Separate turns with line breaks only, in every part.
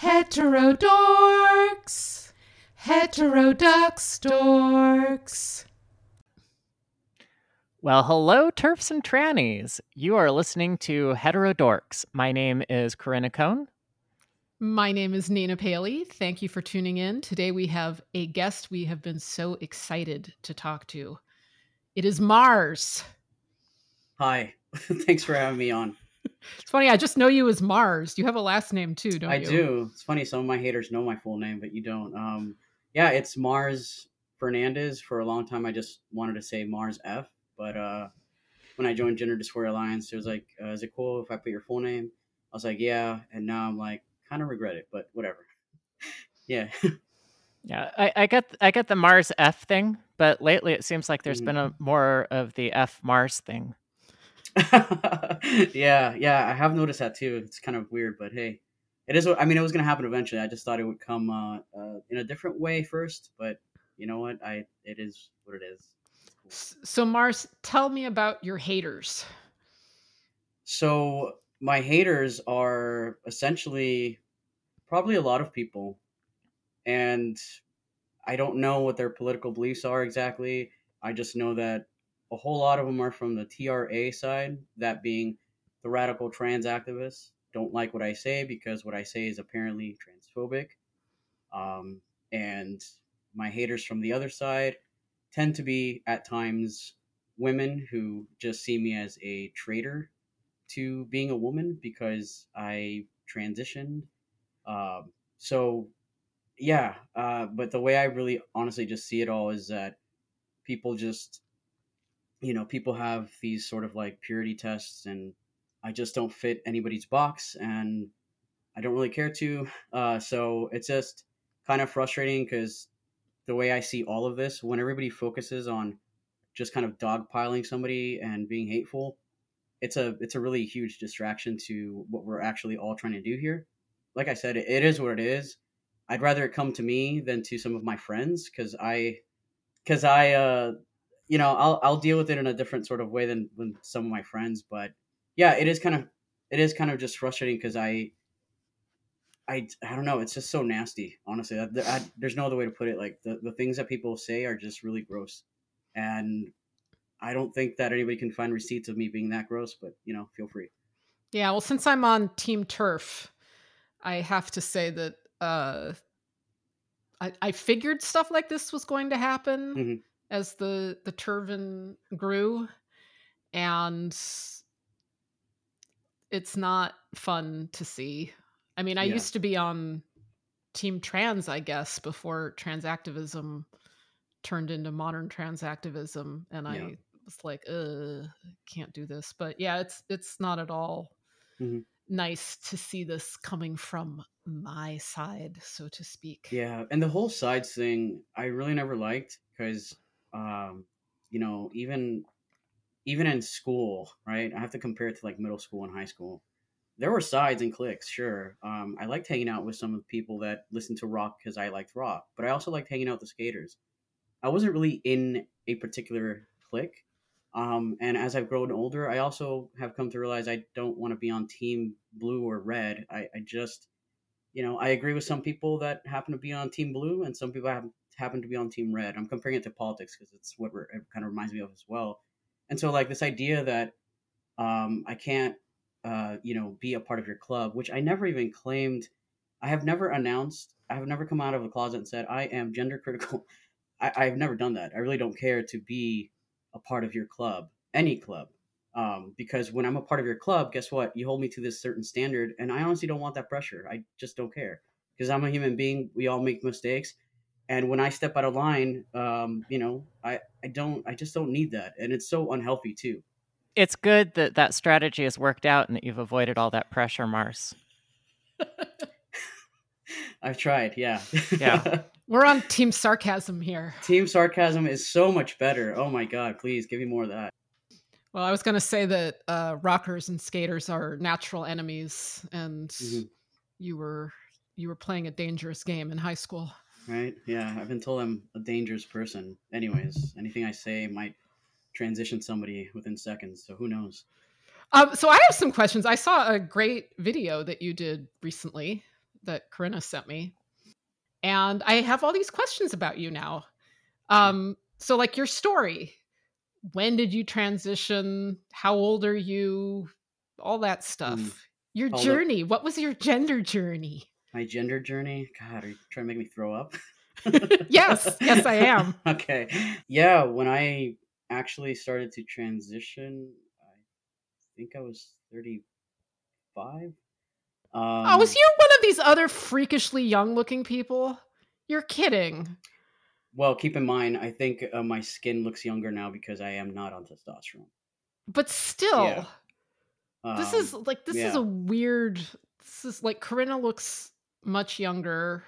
Heterodorx. Heterodox dorks.
Well, hello, TERFs and trannies. You are listening to Heterodorx. My name is Corinna Cohn.
My name is Nina Paley. Thank you for tuning in. Today we have a guest we have been so excited to talk to. It is Mars.
Hi. Thanks for having me on.
It's funny, I just know you as Mars. You have a last name too, don't
I
you?
I do. It's funny, some of my haters know my full name, but you don't. Um, yeah, it's Mars Fernandez. For a long time, I just wanted to say Mars F, but uh, when I joined Gender Dysphoria Alliance, it was like, uh, is it cool if I put your full name? I was like, yeah, and now I'm like, kind of regret it, but whatever. yeah.
Yeah, I, I get I get the Mars F thing, but lately it seems like there's mm-hmm. been a more of the F Mars thing.
yeah, yeah, I have noticed that too. It's kind of weird, but hey, it is. I mean, it was going to happen eventually. I just thought it would come uh, uh, in a different way first, but you know what? I it is what it is.
Cool. So, Mars, tell me about your haters.
So, my haters are essentially probably a lot of people, and I don't know what their political beliefs are exactly. I just know that a whole lot of them are from the TRA side, that being the radical trans activists. Don't like what I say because what I say is apparently transphobic. Um, and my haters from the other side tend to be at times women who just see me as a traitor to being a woman because I transitioned. Um, so, yeah, uh, but the way I really honestly just see it all is that people just you know, people have these sort of like purity tests, and I just don't fit anybody's box, and I don't really care to. Uh, so it's just kind of frustrating because the way I see all of this, when everybody focuses on just kind of dogpiling somebody and being hateful, it's a it's a really huge distraction to what we're actually all trying to do here. Like I said, it, it is what it is. I'd rather it come to me than to some of my friends because I because I uh, you know, I'll I'll deal with it in a different sort of way than, than some of my friends. But yeah, it is kind of it is kind of just frustrating because I, I I don't know. It's just so nasty, honestly. I, I, there's no other way to put it. Like the the things that people say are just really gross, and I don't think that anybody can find receipts of me being that gross. But you know, feel free.
Yeah, well, since I'm on Team TERF, I have to say that uh, I, I figured stuff like this was going to happen. Mm-hmm as the the turban grew and it's not fun to see i mean i yeah. used to be on team trans i guess before trans activism turned into modern trans activism and yeah. i was like uh can't do this but yeah it's it's not at all mm-hmm. nice to see this coming from my side so to speak
yeah and the whole sides thing i really never liked because um, you know, even even in school, right? I have to compare it to like middle school and high school. There were sides and cliques, sure. Um, I liked hanging out with some of the people that listened to rock because I liked rock, but I also liked hanging out with the skaters. I wasn't really in a particular clique. Um, and as I've grown older, I also have come to realize I don't want to be on team blue or red. I, I just, you know, I agree with some people that happen to be on team blue and some people I have happen to be on Team Red. I'm comparing it to politics because it's what it kind of reminds me of as well. And so, like this idea that um, I can't, uh, you know, be a part of your club, which I never even claimed. I have never announced. I have never come out of the closet and said I am gender critical. I, have never done that. I really don't care to be a part of your club, any club, um, because when I'm a part of your club, guess what? You hold me to this certain standard, and I honestly don't want that pressure. I just don't care because I'm a human being. We all make mistakes, and when I step out of line, um, you know, I, I don't, I just don't need that. And it's so unhealthy too.
It's good that that strategy has worked out and that you've avoided all that pressure, Mars.
I've tried. Yeah.
Yeah.
We're on team sarcasm here.
Team sarcasm is so much better. Oh my God. Please give me more of that.
Well, I was going to say that uh, rockers and skaters are natural enemies, and mm-hmm. you were you were playing a dangerous game in high school
right? Yeah, I've been told I'm a dangerous person. Anyways, anything I say might transition somebody within seconds. So who knows?
Um, so I have some questions. I saw a great video that you did recently that Corinna sent me. And I have all these questions about you now. Um, so like your story. When did you transition? How old are you? All that stuff. Mm. Your journey. What was your gender journey?
My gender journey? God, are you trying to make me throw up?
yes, yes, I am.
okay. Yeah, when I actually started to transition, I think I was 35.
Um, oh, was you one of these other freakishly young looking people? You're kidding.
Well, keep in mind, I think uh, my skin looks younger now because I am not on testosterone.
But still, yeah. um, this is like this yeah. is a weird. This is like Corinna looks much younger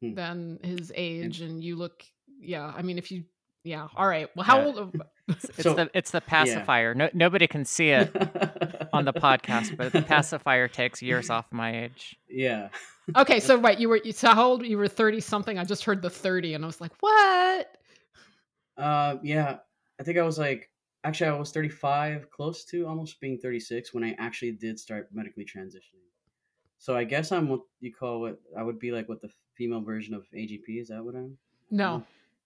hmm. than his age, and, and you look. Yeah, I mean, if you yeah. All right. Well, how yeah. old?
it's so, the it's the pacifier. Yeah. No, nobody can see it on the podcast, but the pacifier takes years off my age.
Yeah.
okay, so right, you were so how old? You were thirty something. I just heard the thirty, and I was like, what?
Uh, yeah. I think I was like, actually, I was thirty-five, close to almost being thirty-six when I actually did start medically transitioning. So I guess I'm what you call what I would be like what the female version of AGP. Is that what I'm?
No.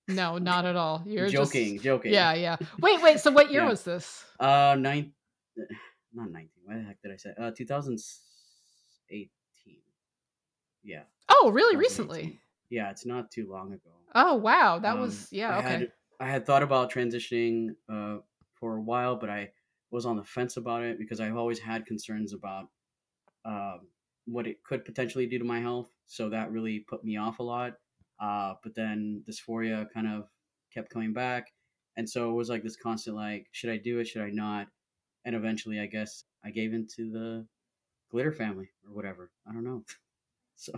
No, not at all. You're
joking,
just...
joking.
Yeah, yeah. Wait, wait. So what year yeah. was this?
Uh, nine, not nineteen. What the heck did I say? Uh, two thousand eighteen. Yeah.
Oh, really? Recently?
Yeah, it's not too long ago.
Oh wow, that um, was yeah.
I
okay.
Had, I had thought about transitioning uh for a while, but I was on the fence about it because I've always had concerns about um, what it could potentially do to my health. So that really put me off a lot. Uh, but then dysphoria kind of kept coming back. And so it was like this constant, like, should I do it? Should I not? And eventually, I guess I gave into the glitter family or whatever. I don't know. so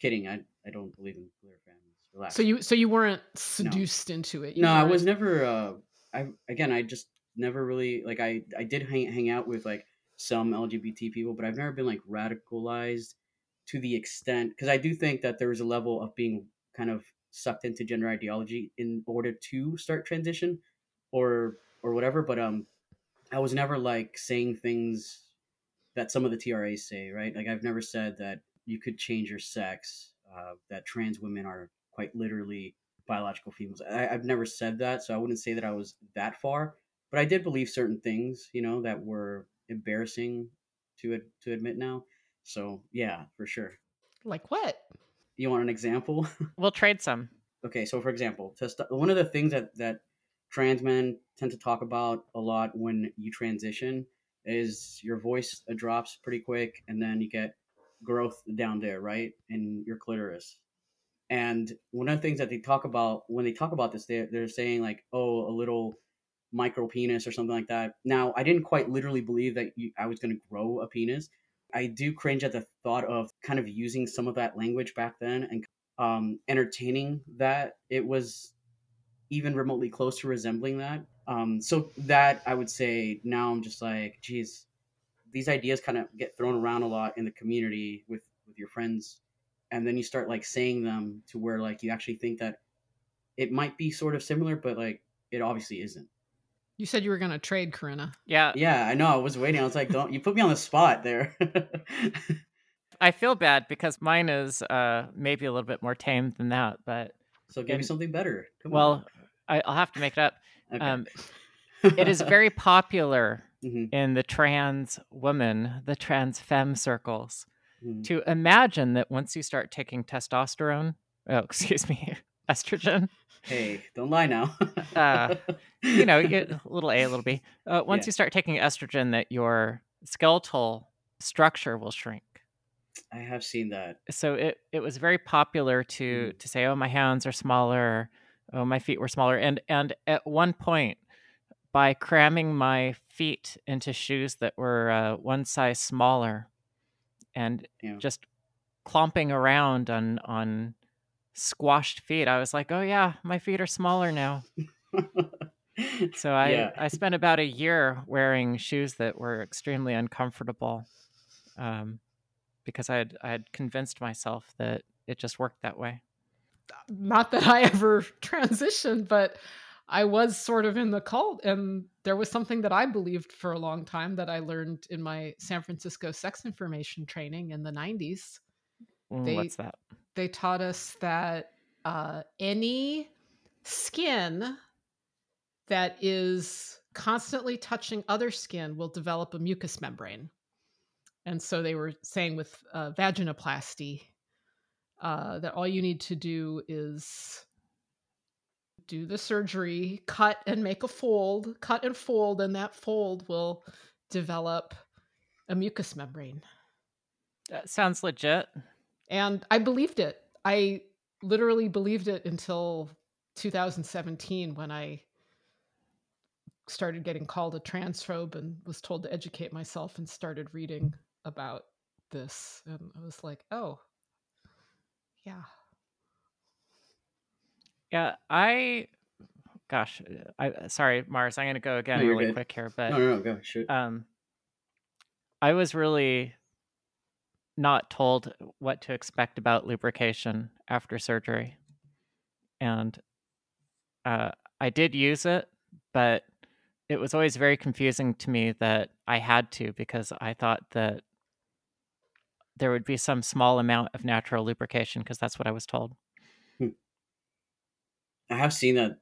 kidding. I, I don't believe in glitter families.
Relax. So you, so you weren't seduced no. into it.
No, weren't... I was never, uh, I, again, I just never really, like, I, I did hang, hang out with like some LGBT people, but I've never been like radicalized to the extent, because I do think that there is a level of being kind of sucked into gender ideology in order to start transition or or whatever but um i was never like saying things that some of the tras say right? Like i've never said that you could change your sex uh, that trans women are quite literally biological females. I, i've never said that so i wouldn't say that i was that far but i did believe certain things you know that were embarrassing to to admit now so yeah for sure
like what
you want an example?
we'll trade some.
Okay, so for example, one of the things that that trans men tend to talk about a lot when you transition is your voice uh, drops pretty quick, and then you get growth down there, right, in your clitoris. And one of the things that they talk about when they talk about this, they're, they're saying like, oh, a little micro penis or something like that. Now, I didn't quite literally believe that you, I was going to grow a penis, I do cringe at the thought of kind of using some of that language back then and um, entertaining that it was even remotely close to resembling that. Um, so that I would say now I'm just like, geez, these ideas kind of get thrown around a lot in the community with with your friends, and then you start like saying them to where like you actually think that it might be sort of similar, but like it obviously isn't.
You said you were going to trade Corinna.
Yeah.
Yeah, I know. I was waiting. I was like, don't you put me on the spot there.
I feel bad because mine is uh, maybe a little bit more tame than that, but
so give me something better.
Come well, I, will have to make it up. Okay. Um, it is very popular mm-hmm. in the trans woman, the trans femme circles, mm-hmm. to imagine that once you start taking testosterone, oh, excuse me, estrogen,
Hey, don't lie now.
uh, you know, you little A, a little B. Uh, once yeah. you start taking estrogen, that your skeletal structure will shrink.
I have seen that.
So it, it was very popular to mm. to say, "Oh, my hands are smaller. Oh, my feet were smaller." And and at one point, by cramming my feet into shoes that were uh, one size smaller, and yeah. just clomping around on on squashed feet, I was like, oh yeah, my feet are smaller now. so I yeah. I spent about a year wearing shoes that were extremely uncomfortable, um, because I had I had convinced myself that it just worked that way.
Not that I ever transitioned, but I was sort of in the cult, and there was something that I believed for a long time that I learned in my San Francisco sex information training in the '90s
Mm,
They
What's that?
They taught us that uh, any skin that is constantly touching other skin will develop a mucous membrane. And so they were saying with uh, vaginoplasty uh, that all you need to do is do the surgery, cut and make a fold, cut and fold, and that fold will develop a mucous membrane.
That sounds legit.
And I believed it. I literally believed it until 2017 when I started getting called a transphobe and was told to educate myself and started reading about this. And I was like, oh, yeah.
Yeah, I. Gosh, I sorry, Mars. I'm gonna go again
No,
really
good.
quick here, but
No, no, no, go shoot.
um, I was really not told what to expect about lubrication after surgery, and uh, I did use it, but it was always very confusing to me that I had to because I thought that there would be some small amount of natural lubrication because that's what I was told.
I have seen that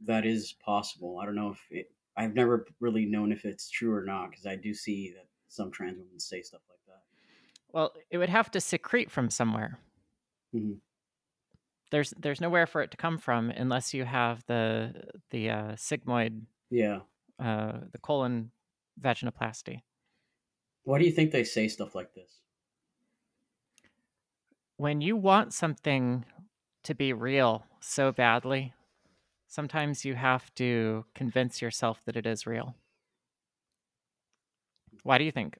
that is possible. I don't know if it, I've never really known if it's true or not because I do see that some trans women say stuff like that.
Well, it would have to secrete from somewhere.
Mhm.
There's there's nowhere for it to come from unless you have the the uh, sigmoid,
Yeah.
uh, the colon vaginoplasty.
Why do you think they say stuff like this?
When you want something to be real so badly, sometimes you have to convince yourself that it is real. Why do you think?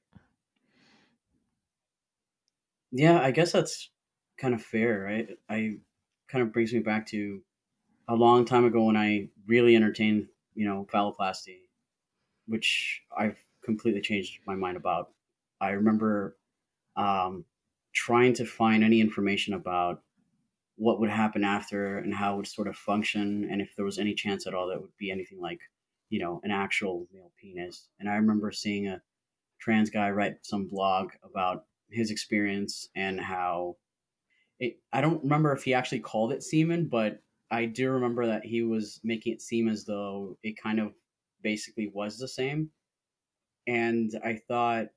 Yeah, I guess that's kind of fair, right? I kind of brings me back to a long time ago when I really entertained, you know, phalloplasty, which I've completely changed my mind about. I remember um, trying to find any information about what would happen after and how it would sort of function, and if there was any chance at all that it would be anything like, you know, an actual male penis. And I remember seeing a trans guy write some blog about his experience and how it, I don't remember if he actually called it semen, but I do remember that he was making it seem as though it kind of basically was the same. And I thought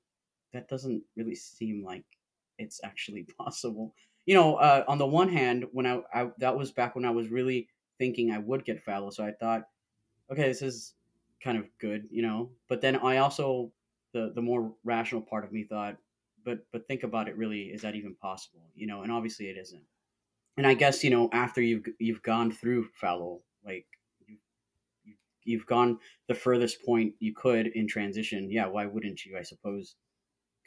that doesn't really seem like it's actually possible. You know, uh, on the one hand, when I, I that was back when I was really thinking I would get phallo, so I thought, okay, this is kind of good, you know. But then I also the the more rational part of me thought, but but think about it really, is that even possible? You know, and obviously it isn't. And I guess you know after you've you've gone through phallo, like you, you you've gone the furthest point you could in transition. Yeah, why wouldn't you? I suppose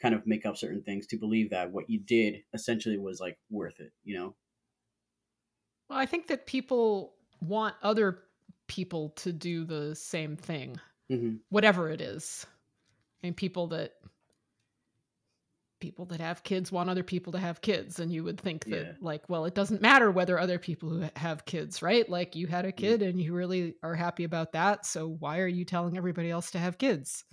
kind of make up certain things to believe that what you did essentially was like worth it. You know.
Well, I think that people want other people to do the same thing,
hmm
whatever it is. I mean, people that people that have kids want other people to have kids, and you would think that,
Yeah.
like, well, it doesn't matter whether other people who have kids, right? Like, you had a kid and you really are happy about that, so why are you telling everybody else to have kids?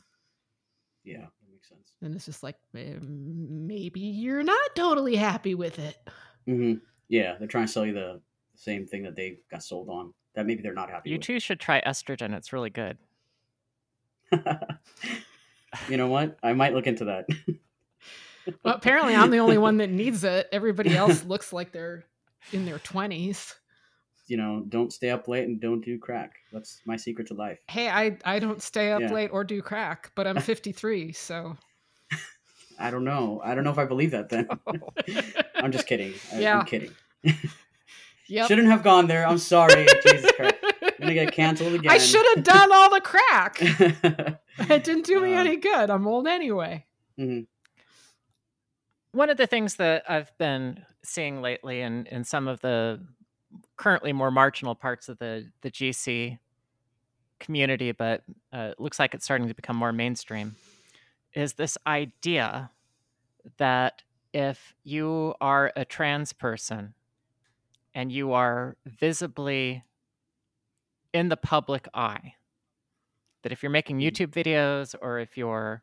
Yeah, that makes sense.
And it's just like, eh, maybe you're not totally happy with it.
hmm Yeah, they're trying to sell you the same thing that they got sold on. That maybe they're not happy
You
with.
too should try estrogen. It's really good.
you know what? I might look into that.
Well, apparently, I'm the only one that needs it. Everybody else looks like they're in their 20s.
you know, don't stay up late and don't do crack. That's my secret to life.
Hey, I, I don't stay up
Yeah.
late or do crack, but I'm 53, so.
I don't know. I don't know if I believe that then. I'm just kidding. I,
Yeah.
I'm kidding.
Yep.
Shouldn't have gone there. I'm sorry. Jesus Christ. I'm gonna get canceled again.
I should have done all the crack. It didn't do me
Uh,
any good. I'm old anyway.
One of the things that I've been seeing lately in, in some of the currently more marginal parts of the, the GC community, but uh, it looks like it's starting to become more mainstream, is this idea that if you are a trans person and you are visibly in the public eye, that if you're making
Mm.
YouTube videos or if you're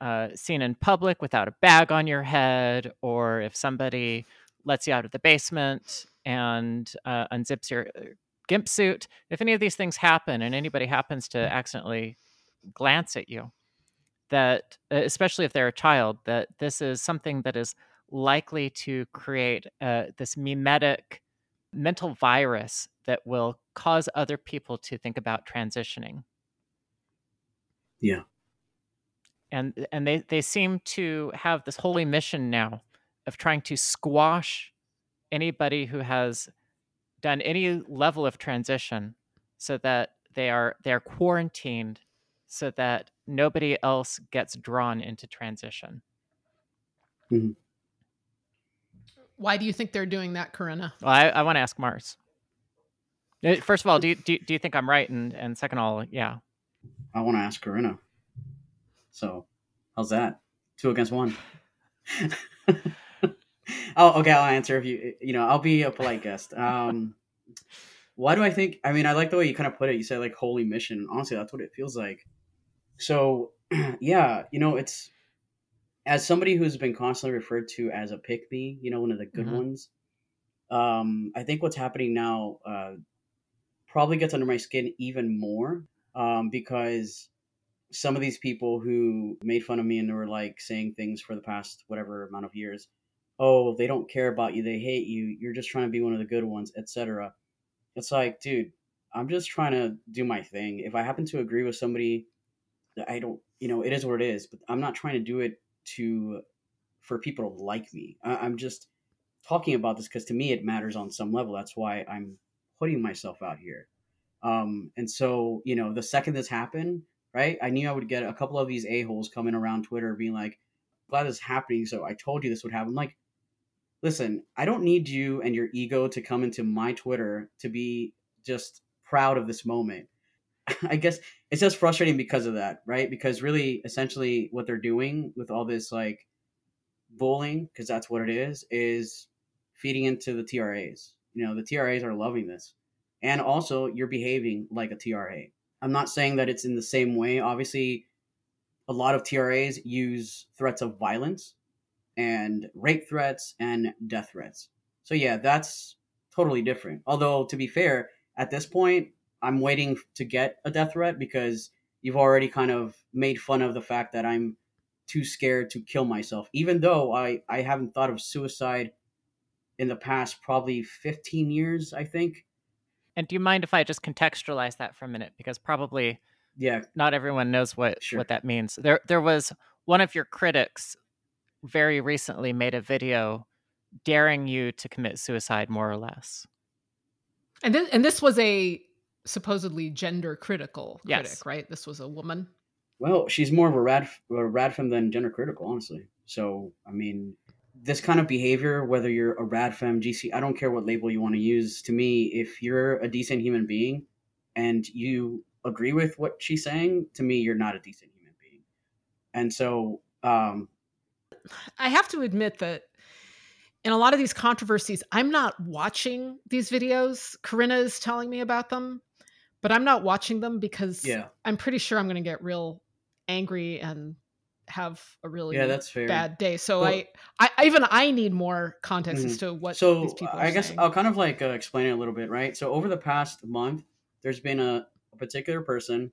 uh, seen in public without a bag on your head, or if somebody lets you out of the basement and uh, unzips your uh, gimp suit, if any of these things happen and anybody happens to accidentally glance at you, that especially if they're a child, that this is something that is likely to create uh, this mimetic mental virus that will cause other people to think about transitioning.
Yeah.
And and they, they seem to have this holy mission now of trying to squash anybody who has done any level of transition so that they are they are quarantined so that nobody else gets drawn into transition.
Mm-hmm.
Why do you think they're doing that, Corinna?
Well, I, I want to ask Mars. Uh, first of all, do you, do, do you think I'm right? And, and second of all, yeah.
I want to ask Corinna. So, how's that? Two against one. oh, okay. I'll answer if you, you know, I'll be a polite guest. Um, why do I think? I mean, I like the way you kind of put it. You said like holy mission. Honestly, that's what it feels like. So, yeah, you know, it's as somebody who's been constantly referred to as a pick me, you know, one of the good mm-hmm. ones. Um, I think what's happening now uh, probably gets under my skin even more um, because some of these people who made fun of me and were like saying things for the past whatever amount of years, oh, they don't care about you, they hate you, you're just trying to be one of the good ones, etc. It's like, dude, I'm just trying to do my thing. If I happen to agree with somebody, I don't, you know, it is what it is. But I'm not trying to do it to for people to like me. I, I'm just talking about this because to me it matters on some level. That's why I'm putting myself out here. Um, and so, you know, the second this happened, right, I knew I would get a couple of these a-holes coming around Twitter being like, glad this is happening. So I told you this would happen. I'm like, listen, I don't need you and your ego to come into my Twitter to be just proud of this moment. I guess it's just frustrating because of that, right? Because really, essentially, what they're doing with all this like bullying, because that's what it is, is feeding into the TRAs. You know, the TRAs are loving this, and also you're behaving like a TRA. I'm not saying that it's in the same way. Obviously, a lot of TRAs use threats of violence and rape threats and death threats. So yeah, that's totally different. Although to be fair, at this point, I'm waiting to get a death threat because you've already kind of made fun of the fact that I'm too scared to kill myself, even though I, I haven't thought of suicide in the past probably 15 years, I think.
And do you mind if I just contextualize that for a minute? Because probably
yeah,
not everyone knows what, sure. what that means. There there was one of your critics very recently made a video daring you to commit suicide more or less.
And this, and this was a supposedly gender critical
yes.
critic, right? This was a woman.
Well, she's more of a rad a radfem than gender critical, honestly. So, I mean, this kind of behavior, whether you're a radfem, GC, I don't care what label you want to use. To me, if you're a decent human being and you agree with what she's saying, to me, you're not a decent human being. And so, um,
I have to admit that in a lot of these controversies, I'm not watching these videos. Corinna is telling me about them but I'm not watching them because
yeah.
I'm pretty sure I'm going to get real angry and have a really
yeah, that's fair.
bad day. So well, I, I, even I need more context mm-hmm. as to what
so
these people.
I guess
saying.
I'll kind of like uh, explain it a little bit, right? So over the past month, there's been a, a particular person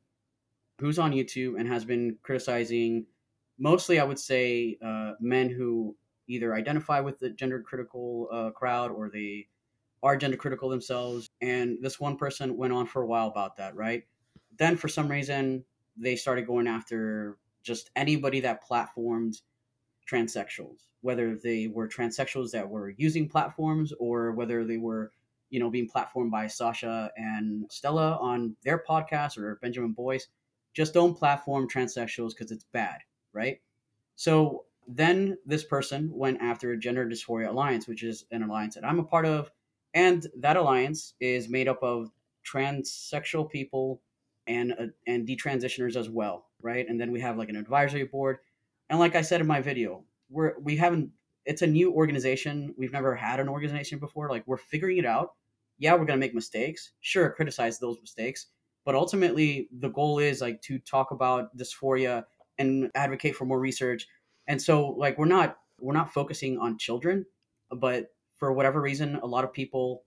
who's on YouTube and has been criticizing, mostly I would say, uh, men who either identify with the gender critical uh, crowd or they are gender critical themselves. And this one person went on for a while about that, right? Then for some reason, they started going after just anybody that platformed transsexuals, whether they were transsexuals that were using platforms or whether they were, you know, being platformed by Sasha and Stella on their podcast or Benjamin Boyce. Just don't platform transsexuals because it's bad, right? So then this person went after a Gender Dysphoria Alliance, which is an alliance that I'm a part of and that alliance is made up of transsexual people and uh, and detransitioners as well, right? And then we have like an advisory board. And like I said in my video, we're we haven't. It's a new organization. We've never had an organization before. Like we're figuring it out. Yeah, we're gonna make mistakes. Sure, criticize those mistakes, but ultimately the goal is like to talk about dysphoria and advocate for more research. And so like we're not we're not focusing on children, but for whatever reason, a lot of people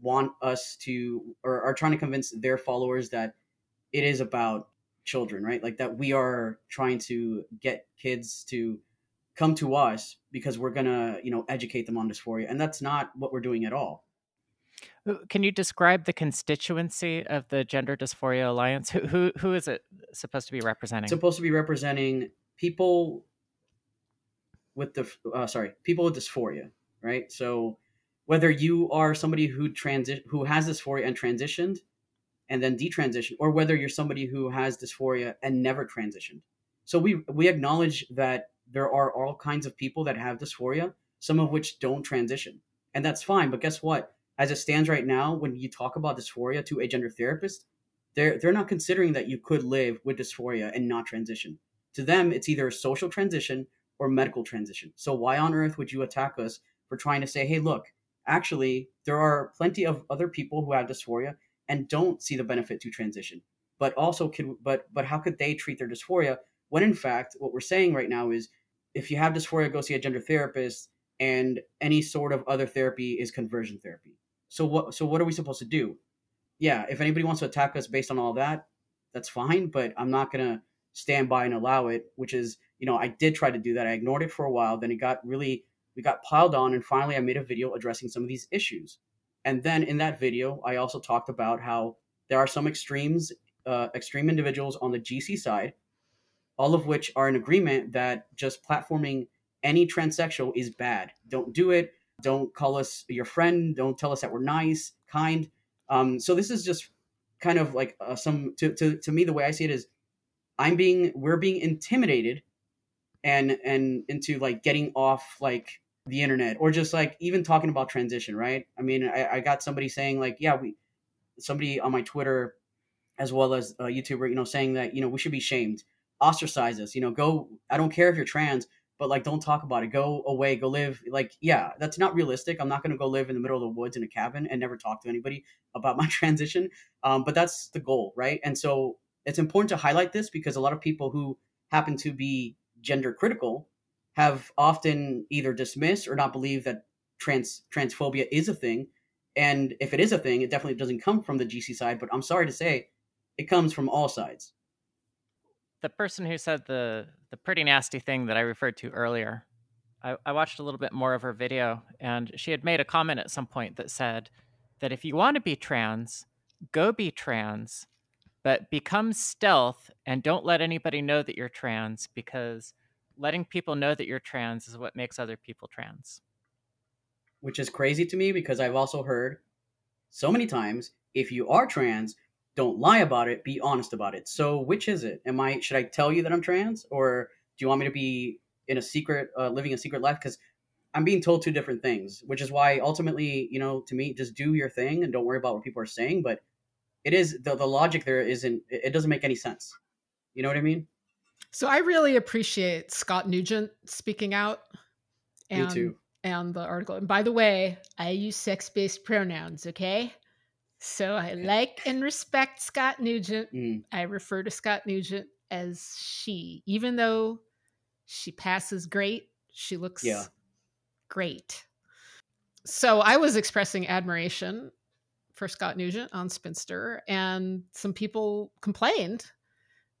want us to or are trying to convince their followers that it is about children, right? Like that we are trying to get kids to come to us because we're gonna, you know, educate them on dysphoria, and that's not what we're doing at all.
Can you describe the constituency of the Gender Dysphoria Alliance? Who who, who is it supposed to be representing?
It's supposed to be representing people with the uh, sorry people with dysphoria, right? So whether you are somebody who transit who has dysphoria and transitioned and then detransition, or whether you're somebody who has dysphoria and never transitioned. So we we acknowledge that there are all kinds of people that have dysphoria, some of which don't transition, and that's fine. But guess what? As it stands right now, when you talk about dysphoria to a gender therapist, they're they're not considering that you could live with dysphoria and not transition. To them, it's either a social transition or medical transition. So why on earth would you attack us for trying to say, hey, look, actually, there are plenty of other people who have dysphoria and don't see the benefit to transition. But also, could but but how could they treat their dysphoria when in fact what we're saying right now is if you have dysphoria, go see a gender therapist, and any sort of other therapy is conversion therapy. So what so what are we supposed to do? Yeah, if anybody wants to attack us based on all that, that's fine, but I'm not gonna stand by and allow it, which is, you know, I did try to do that. I ignored it for a while, then it got really we got piled on and finally I made a video addressing some of these issues. And then in that video, I also talked about how there are some extremes, uh, extreme individuals on the GC side, all of which are in agreement that just platforming any transsexual is bad. Don't do it. Don't call us your friend. Don't tell us that we're nice, kind. Um, so this is just kind of like uh, some to, to to me the way I see it is, I'm being we're being intimidated, and and into like getting off like the internet or just like even talking about transition, right? I mean, I, I got somebody saying like, yeah, we somebody on my Twitter as well as a YouTuber, you know, saying that you know we should be shamed, ostracize us, you know, go. I don't care if you're trans, but like don't talk about it. Go away, go live. Like, yeah, that's not realistic. I'm not going to go live in the middle of the woods in a cabin and never talk to anybody about my transition. Um, but that's the goal, right? And so it's important to highlight this because a lot of people who happen to be gender critical have often either dismissed or not believed that trans transphobia is a thing. And if it is a thing, it definitely doesn't come from the GC side. But I'm sorry to say, it comes from all sides.
The person who said the the pretty nasty thing that I referred to earlier, I, I watched a little bit more of her video, and she had made a comment at some point that said that if you want to be trans, go be trans, but become stealth and don't let anybody know that you're trans because letting people know that you're trans is what makes other people trans.
Which is crazy to me because I've also heard so many times if you are trans, don't lie about it, be honest about it. So which is it? Am I should I tell you that I'm trans or do you want me to be in a secret uh, living a secret life cuz I'm being told two different things, which is why ultimately, you know, to me just do your thing and don't worry about what people are saying, but it is the, the logic there isn't it doesn't make any sense. You know what I mean?
So I really appreciate Scott Newgent speaking out.
And, Me too.
And the article. And by the way, I use sex based pronouns, okay? So I like and respect Scott Newgent. Mm. I refer to Scott Newgent as she, even though she passes great, she looks yeah. great. So I was expressing admiration for Scott Newgent on Spinster, and some people complained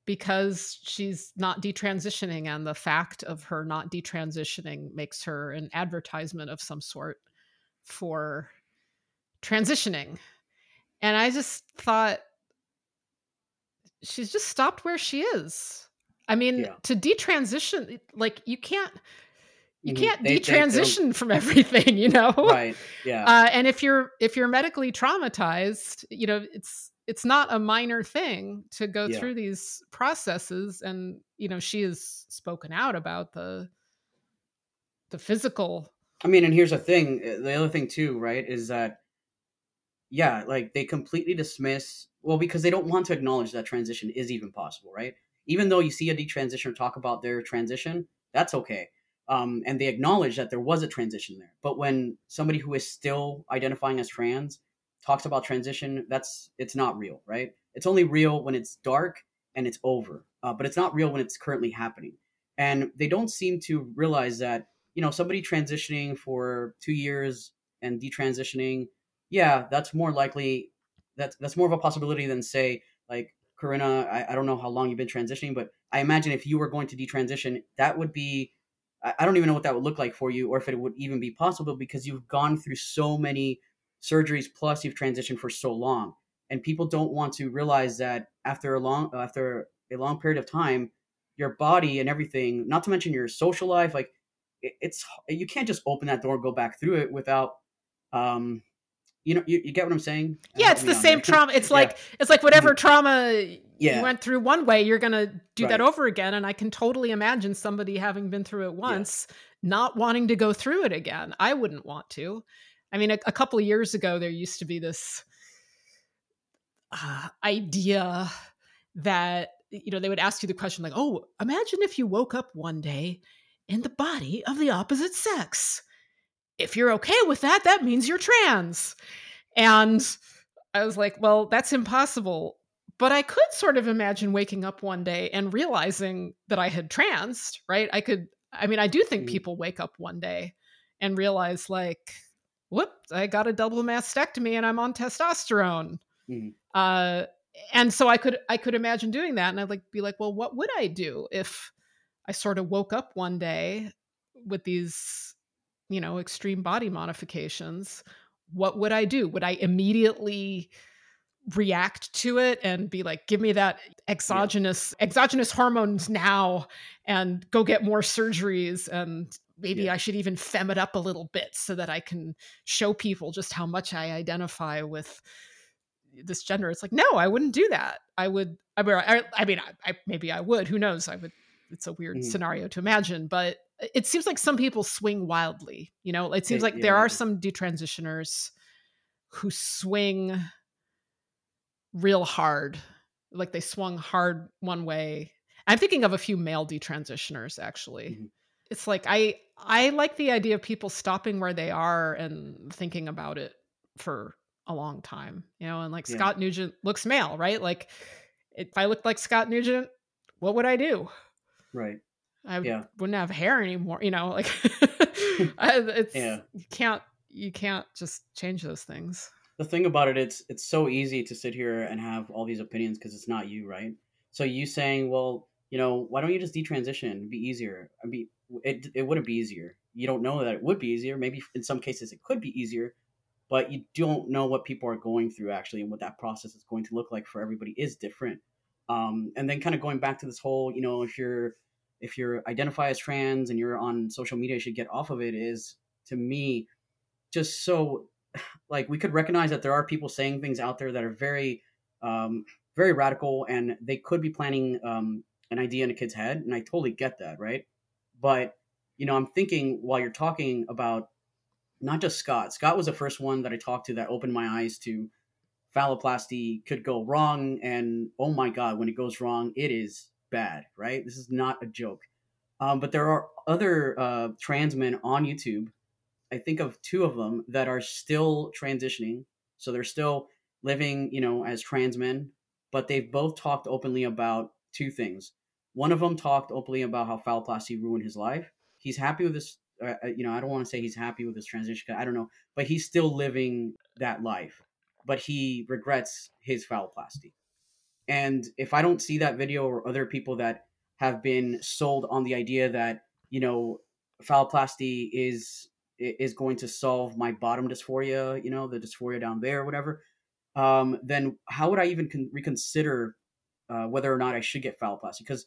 because she's not detransitioning and the fact of her not detransitioning makes her an advertisement of some sort for transitioning. And i just thought she's just stopped where she is. I mean yeah. to detransition like you can't you mm-hmm. can't they, detransition they from everything you know?
Right. Yeah.
Uh, and if you're if you're medically traumatized you know it's it's not a minor thing to go yeah. through these processes and you know she has spoken out about the the physical
i mean and here's the thing eh, the other thing too right is that yeah like they completely dismiss well because they don't want to acknowledge that transition is even possible right even though you see a detransitioner talk about their transition that's okay um, and they acknowledge that there was a transition there but when somebody who is still identifying as trans talks about transition, that's it's not real, right? It's only real when it's dark and it's over. Uh, but it's not real when it's currently happening. And they don't seem to realize that, you know, somebody transitioning for two years and detransitioning, yeah, that's more likely, that's, that's more of a possibility than, say, like, Corinna, I, I don't know how long you've been transitioning, but I imagine if you were going to detransition, that would be, I don't even know what that would look like for you or if it would even be possible because you've gone through so many surgeries plus you've transitioned for so long and people don't want to realize that after a long after a long period of time your body and everything not to mention your social life like it's you can't just open that door and go back through it without um you know you, you get what i'm saying
yeah it's the same trauma it's like yeah. it's like whatever mm-hmm. trauma yeah. you went through one way you're gonna do right. that over again and i can totally imagine somebody having been through it once yeah. not wanting to go through it again i wouldn't want to i mean a, a couple of years ago there used to be this uh, idea that you know they would ask you the question like oh imagine if you woke up one day in the body of the opposite sex. If you're okay with that that means you're trans. And i was like well that's impossible. But i could sort of imagine waking up one day and realizing that i had trans right? I could i mean i do think mm. people wake up one day and realize like whoop i got a double mastectomy and i'm on testosterone mm. Uh, and so I could I could imagine doing that, and I'd like be like, well, what would I do if I sort of woke up one day with these, you know, extreme body modifications? What would I do? Would I immediately react to it and be like, give me that exogenous yeah. exogenous hormones now, and go get more surgeries and maybe yeah. I should even fem it up a little bit so that I can show people just how much I identify with this gender it's like no i wouldn't do that i would i mean i, I mean I, I, maybe i would who knows i would it's a weird mm. scenario to imagine but it seems like some people swing wildly you know it seems like yeah. there are some detransitioners who swing real hard like they swung hard one way i'm thinking of a few male detransitioners actually mm-hmm. It's like i i like the idea of people stopping where they are and thinking about it for a long time, you know, and like yeah. Scott Newgent looks male, right? Like if I looked like Scott Newgent, what would I do?
Right.
I yeah. wouldn't have hair anymore, you know, like it's yeah. you can't you can't just change those things.
The thing about it it's it's so easy to sit here and have all these opinions because it's not you, right? So you saying, well, you know, why don't you just detransition? It'd be easier. I mean, it it wouldn't be easier. You don't know that it would be easier. Maybe in some cases it could be easier, but you don't know what people are going through actually and what that process is going to look like for everybody is different um, and then kind of going back to this whole you know if you're if you're identify as trans and you're on social media you should get off of it is to me just so like we could recognize that there are people saying things out there that are very um, very radical and they could be planting um, an idea in a kid's head and i totally get that right but you know i'm thinking while you're talking about not just Scott. Scott was the first one that I talked to that opened my eyes to phalloplasty could go wrong, and oh my god, when it goes wrong, it is bad. Right? This is not a joke. Um, but there are other uh, trans men on YouTube. I think of two of them that are still transitioning, so they're still living, you know, as trans men. But they've both talked openly about two things. One of them talked openly about how phalloplasty ruined his life. He's happy with this uh, uh, you know, I don't want to say he's happy with his transition. I don't know, but he's still living that life. But he regrets his phalloplasty. And if I don't see that video or other people that have been sold on the idea that you know phalloplasty is is going to solve my bottom dysphoria, you know, the dysphoria down there, or whatever, um, then how would I even con- reconsider uh, whether or not I should get phalloplasty? Because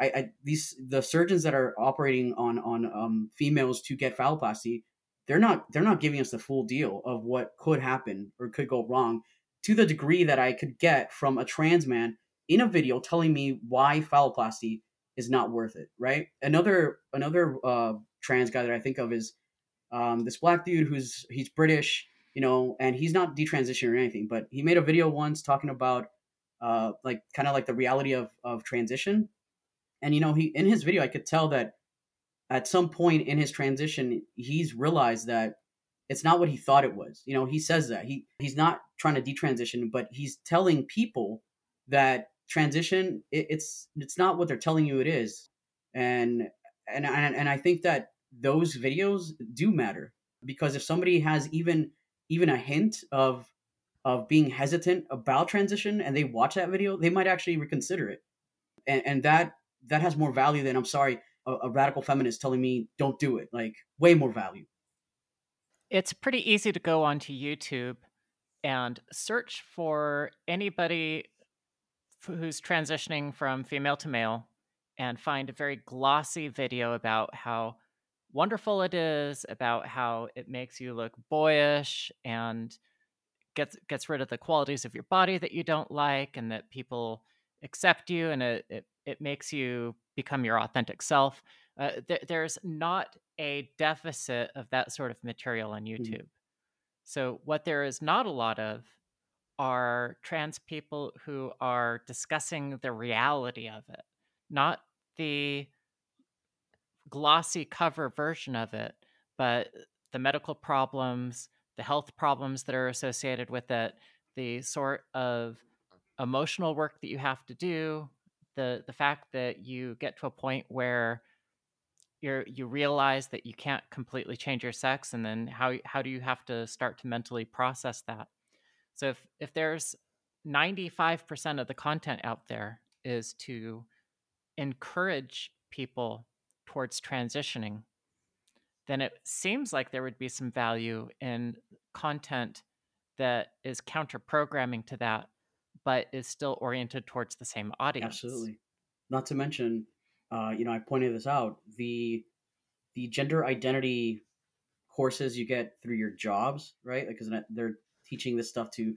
I, I these the surgeons that are operating on on um, females to get phalloplasty, they're not they're not giving us the full deal of what could happen or could go wrong to the degree that I could get from a trans man in a video telling me why phalloplasty is not worth it. Right? Another another uh, trans guy that I think of is um, this black dude who's he's British, you know, and he's not detransition or anything, but he made a video once talking about uh, like kind of like the reality of of transition and you know, he in his video, I could tell that at some point in his transition, he's realized that it's not what he thought it was. You know, he says that. He he's not trying to detransition, but he's telling people that transition it, it's it's not what they're telling you it is. And and and, and i think that those videos do matter because if somebody has even even a hint of of being hesitant about transition and they watch that video they might actually reconsider it. And and that that has more value than i'm sorry a, a radical feminist telling me don't do it. Like way more value.
It's pretty easy to go onto youtube and search for anybody who's transitioning from female to male and find a very glossy video about how wonderful it is, about how it makes you look boyish and gets gets rid of the qualities of your body that you don't like and that people accept you and it it, it makes you become your authentic self. Uh, th- there's not a deficit of that sort of material on mm-hmm. YouTube. Mm-hmm. So what there is not a lot of are trans people who are discussing the reality of it, not the glossy cover version of it, but the medical problems, the health problems that are associated with it, the sort of emotional work that you have to do, the the fact that you get to a point where you're you realize that you can't completely change your sex and then how how do you have to start to mentally process that? So if if there's 95% of the content out there is to encourage people towards transitioning, then it seems like there would be some value in content that is counter programming to that, but is still oriented towards the same audience.
Absolutely. Not to mention, uh, you know, I pointed this out the the gender identity courses you get through your jobs, right? Because they're teaching this stuff to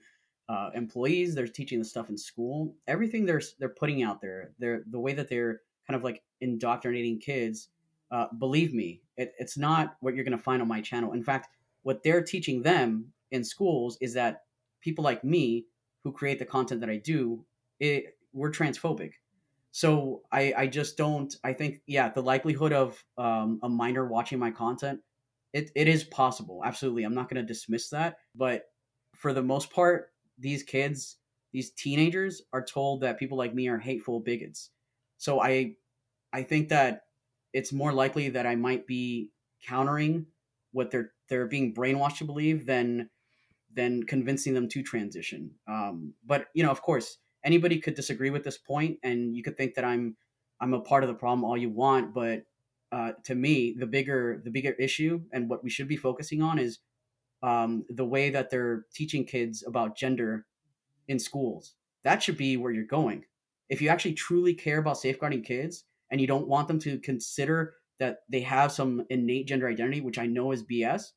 uh, employees. They're teaching this stuff in school. Everything they're they're putting out there, they're the way that they're kind of like indoctrinating kids. Uh, believe me, it, it's not what you're going to find on my channel. In fact, what they're teaching them in schools is that people like me who create the content that I do, it, we're transphobic. So I, I just don't. I think yeah, the likelihood of um, a minor watching my content, it, it is possible. Absolutely, I'm not going to dismiss that. But for the most part, these kids, these teenagers are told that people like me are hateful bigots. So I I think that it's more likely that I might be countering what they're they're being brainwashed to believe than than convincing them to transition. Um, but you know, of course, anybody could disagree with this point, and you could think that I'm I'm a part of the problem all you want. But uh, to me, the bigger the bigger issue and what we should be focusing on is um, the way that they're teaching kids about gender in schools. That should be where you're going. If you actually truly care about safeguarding kids and you don't want them to consider that they have some innate gender identity, which I know is BS,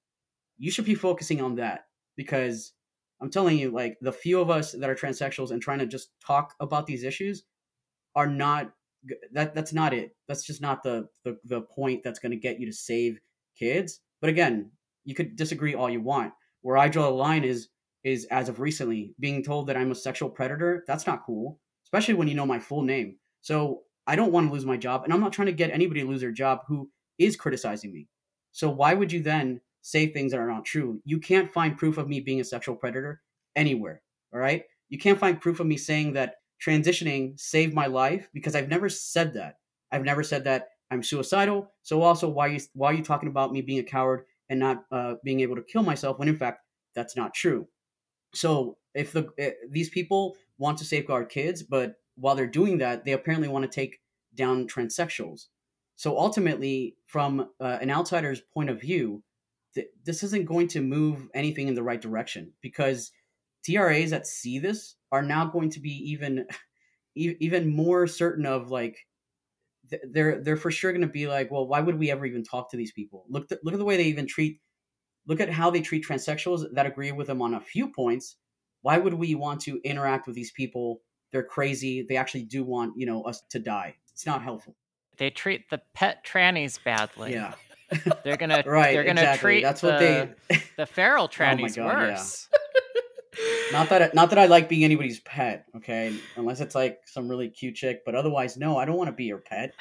you should be focusing on that because I'm telling you, like the few of us that are transsexuals and trying to just talk about these issues are not that that's not it. That's just not the the, the point that's going to get you to save kids. But again, you could disagree all you want. Where I draw the line is is as of recently being told that I'm a sexual predator. That's not cool, especially when you know my full name. So I don't want to lose my job, and I'm not trying to get anybody to lose their job who is criticizing me. So why would you then say things that are not true? You can't find proof of me being a sexual predator anywhere. All right, you can't find proof of me saying that transitioning saved my life because I've never said that. I've never said that I'm suicidal. So also, why are you why are you talking about me being a coward and not uh, being able to kill myself when in fact that's not true. So if the if these people want to safeguard kids, but while they're doing that, they apparently want to take down transsexuals. So ultimately, from uh, an outsider's point of view, th- this isn't going to move anything in the right direction because TRAs that see this are now going to be even even more certain of like they're they're for sure going to be like, well, why would we ever even talk to these people? Look th- look at the way they even treat. Look at how they treat transsexuals that agree with them on a few points. Why would we want to interact with these people? They're crazy. They actually do want you know us to die. It's not helpful.
They treat the pet trannies badly.
Yeah.
They're gonna right, they're gonna exactly. treat That's what the, they the feral oh trannies oh God, worse. Yeah
not that not that I like being anybody's pet, okay? Unless it's like some really cute chick, but otherwise, no, I don't want to be your pet.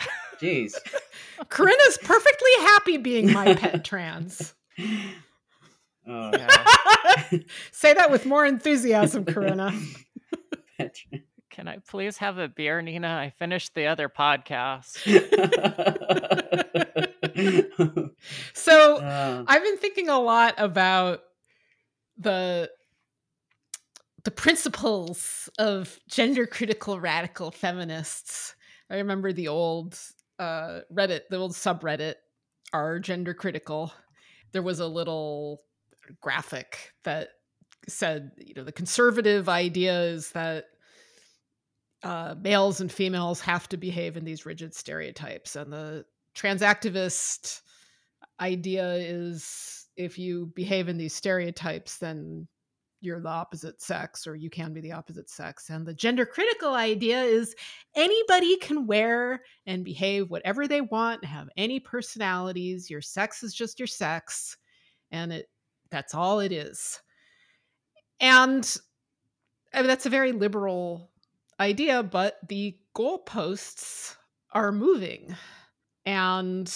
Jeez,
Corinna's perfectly happy being my pet trans. Uh, yeah. Say that with more enthusiasm, Corinna.
Can I please have a beer, Nina? I finished the other podcast.
So uh, I've been thinking a lot about the the principles of gender critical radical feminists. I remember the old uh, Reddit, the old subreddit, are gender critical. There was a little graphic that said, you know, the conservative idea is that uh, males and females have to behave in these rigid stereotypes, and the transactivist idea is if you behave in these stereotypes, then you're the opposite sex or you can be the opposite sex. And the gender critical idea is anybody can wear and behave whatever they want have any personalities. Your sex is just your sex. And it that's all it is. And I mean, that's a very liberal idea, but the goalposts are moving. And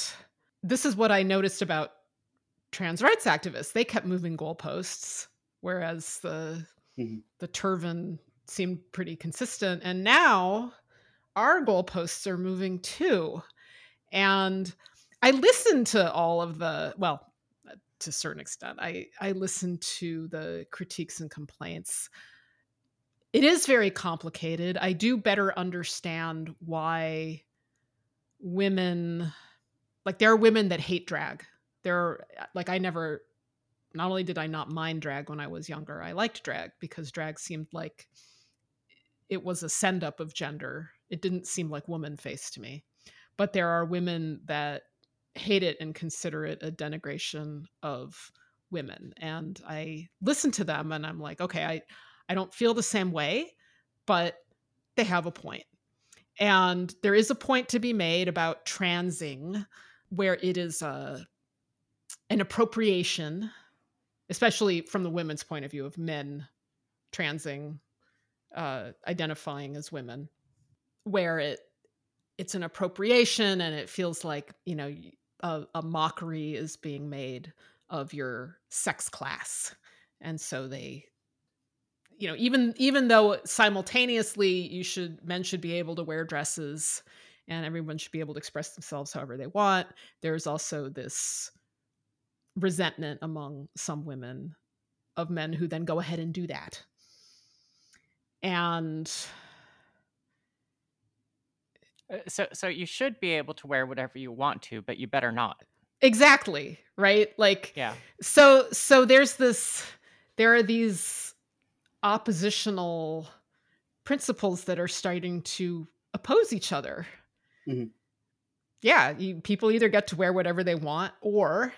this is what I noticed about trans rights activists. They kept moving goalposts whereas the mm-hmm. the turban seemed pretty consistent. And now our goalposts are moving too. And I listened to all of the well, to a certain extent. I I listened to the critiques and complaints. It is very complicated. I do better understand why women like there are women that hate drag. There are uh, like I never not only did I not mind drag when I was younger, I liked drag because drag seemed like it was a send up of gender. It didn't seem like woman face to me. But there are women that hate it and consider it a denigration of women. And I listen to them and I'm like, okay, I, I don't feel the same way, but they have a point. And there is a point to be made about transing where it is a an appropriation especially from the women's point of view of men transing uh, identifying as women where it it's an appropriation and it feels like you know a, a, mockery is being made of your sex class. And so they you know even even though simultaneously you should men should be able to wear dresses and everyone should be able to express themselves however they want there's also this resentment among some women of men who then go ahead and do that. And
uh, so so you should be able to wear whatever you want to, but you better not.
Exactly, right? Like
Yeah.
So so there's this there are these oppositional principles that are starting to oppose each other. Mm-hmm. Yeah, you, people either get to wear whatever they want or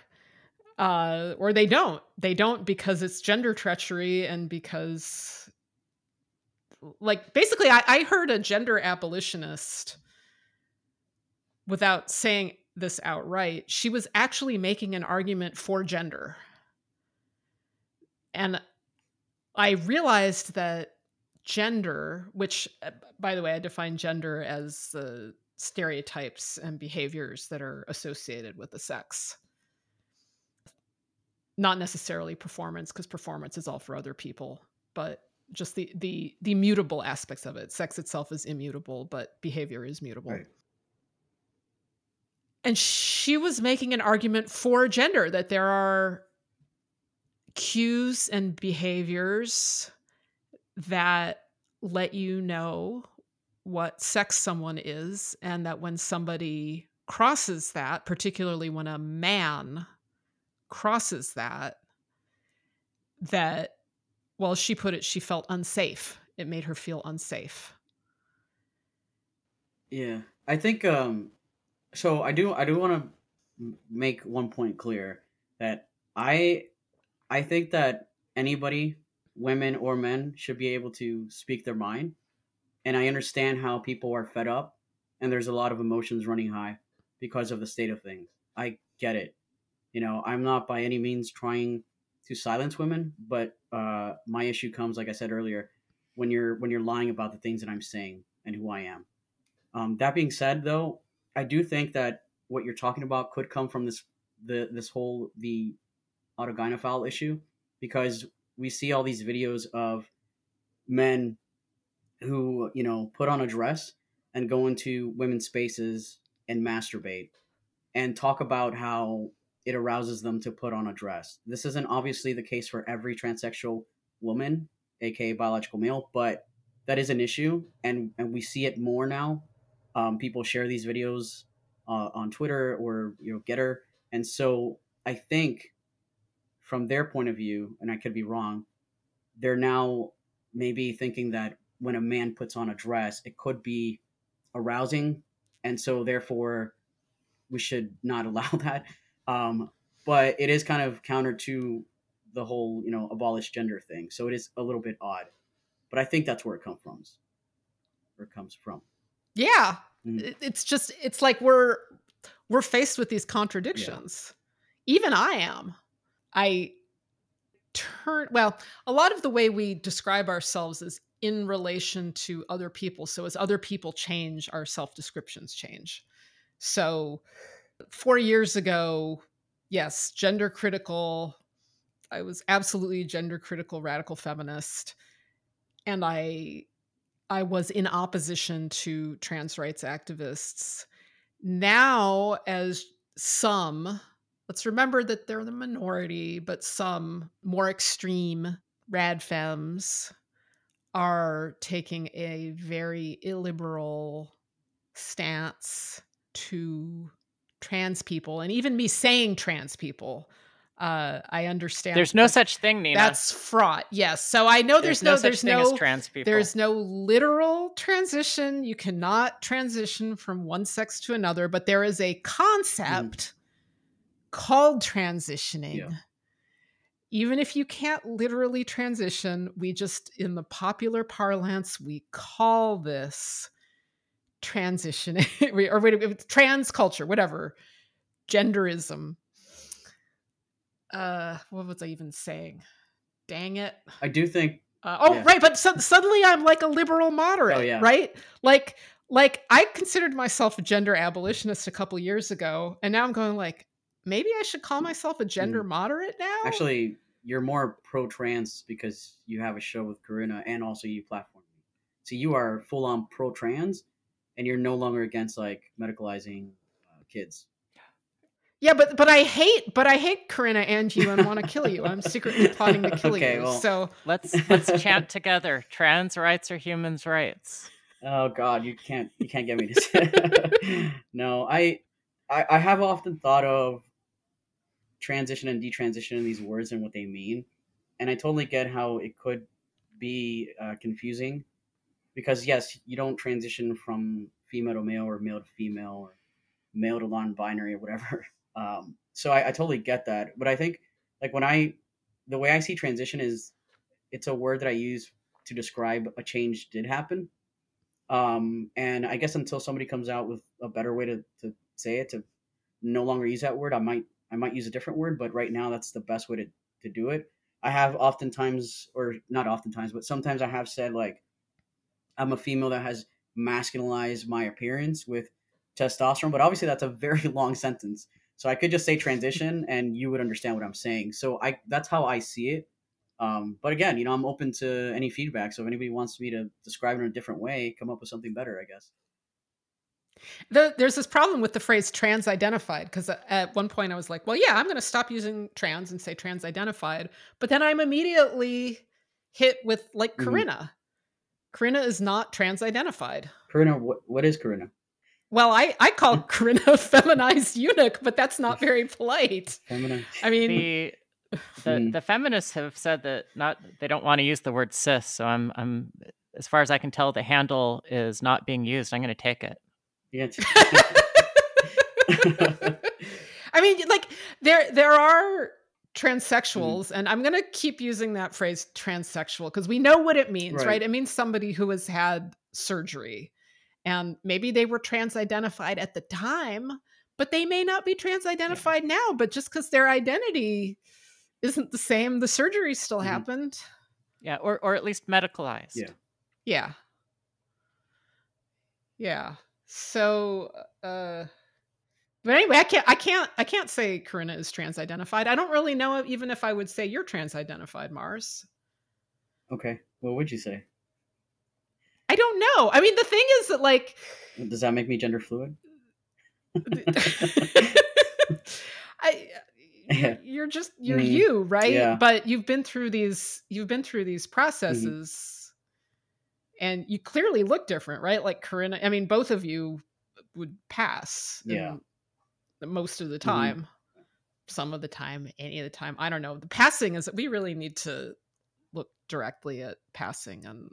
uh, or they don't. They don't because it's gender treachery and because, like, basically, I, I heard a gender abolitionist without saying this outright. She was actually making an argument for gender. And I realized that gender, which, uh, by the way, I define gender as the stereotypes and behaviors that are associated with the sex. Not necessarily performance because performance is all for other people but just the the the mutable aspects of it. Sex itself is immutable but behavior is mutable. Right. and she was making an argument for gender that there are cues and behaviors that let you know what sex someone is and that when somebody crosses that particularly when a man crosses that that well she put it she felt unsafe. It made her feel unsafe.
Yeah. I think um so i do i do want to make one point clear that i i think that anybody women or men should be able to speak their mind and i understand how people are fed up and there's a lot of emotions running high because of the state of things i get it you know, I'm not by any means trying to silence women, but uh, my issue comes, like I said earlier, when you're when you're lying about the things that I'm saying and who I am. Um, that being said, though, I do think that what you're talking about could come from this the this whole the autogynephile issue because we see all these videos of men who you know put on a dress and go into women's spaces and masturbate and talk about how it arouses them to put on a dress. This isn't obviously the case for every transsexual woman, aka biological male, but that is an issue, and and we see it more now. Um, people share these videos uh, on Twitter or you know Gettr, and so I think from their point of view, and I could be wrong, they're now maybe thinking that when a man puts on a dress, it could be arousing, and so therefore we should not allow that. Um, but it is kind of counter to the whole, you know, abolish gender thing. So it is a little bit odd. But I think that's where it comes from. Where it comes from.
Yeah. Mm-hmm. It's just it's like we're we're faced with these contradictions. Yeah. Even I am. I turn well, a lot of the way we describe ourselves is in relation to other people. So as other people change, our self-descriptions change. So four years ago, yes, gender critical. I was absolutely gender critical radical feminist. And I I was in opposition to trans rights activists. Now, as some, let's remember that they're the minority, but some more extreme rad femmes are taking a very illiberal stance to trans people and even me saying trans people uh, I understand.
There's no such thing, Nina.
That's fraught. Yes. So I know there's, there's no, there's no
trans people.
There's no literal transition. You cannot transition from one sex to another, but there is a concept mm. called transitioning. Yeah. Even if you can't literally transition, we just in the popular parlance we call this transitioning or wait, trans culture, whatever, genderism. Uh, what was I even saying? Dang it!
I do think.
Uh, oh, yeah. right, but so, suddenly I'm like a liberal moderate, oh, yeah. right? Like, like I considered myself a gender abolitionist a couple years ago, and now I'm going like, maybe I should call myself a gender mm. moderate now.
Actually, you're more pro-trans because you have a show with Corinna and also you platform. So you are full on pro-trans, and you're no longer against like medicalizing uh, kids.
Yeah, but but I hate but I hate Corinna and you and want to kill you. I'm secretly plotting to kill okay, you. Well, so
let's let's chant together. Trans rights are humans' rights.
Oh God, you can't you can't get me to say. no, I, I I have often thought of transition and detransition in these words and what they mean, and I totally get how it could be uh, confusing because yes, you don't transition from female to male or male to female or male to non-binary or whatever. Um, so I, I totally get that, but I think like when I the way I see transition is it's a word that I use to describe a change did happen. Um, and I guess until somebody comes out with a better way to, to say it, to no longer use that word, I might I might use a different word, but right now that's the best way to, to do it. I have oftentimes, or not oftentimes, but sometimes I have said like I'm a female that has masculinized my appearance with testosterone, but obviously that's a very long sentence. So I could just say transition and you would understand what I'm saying. So I that's how I see it. Um, but again, you know, I'm open to any feedback. So if anybody wants me to describe it in a different way, come up with something better, I guess.
The, there's this problem with the phrase trans identified because at one point I was like, well, yeah, I'm going to stop using trans and say trans identified. But then I'm immediately hit with like mm-hmm. Corinna. Corinna is not trans identified.
Corinna, what, what is Corinna?
Well, I, I call Corinna feminized eunuch, but that's not very polite. Feminine. I mean,
the the, hmm. the feminists have said that not they don't want to use the word cis. So I'm I'm as far as I can tell, the handle is not being used. I'm going to take it.
Yeah.
I mean, like there there are transsexuals mm-hmm. and i'm going to keep using that phrase transsexual because we know what it means right. right. it means somebody who has had surgery and maybe they were trans identified at the time but they may not be trans identified yeah. now but just because their identity isn't the same the surgery still mm-hmm. happened
yeah or or at least medicalized
yeah
yeah yeah so uh but anyway, I can't I can't I can't say Corinna is trans identified. I don't really know even if I would say you're trans identified, Mars.
Okay. What would you say?
I don't know. I mean, the thing is that like
does that make me gender fluid?
I you're just you're mm, you, right? Yeah. But you've been through these you've been through these mm-hmm. processes mm-hmm. And you clearly look different, right? Like Corinna, I mean both of you would pass
yeah.
most of the mm-hmm. time. Mm-hmm. Some of the time, any of the time. I don't know. The passing is that we really need to look directly at passing and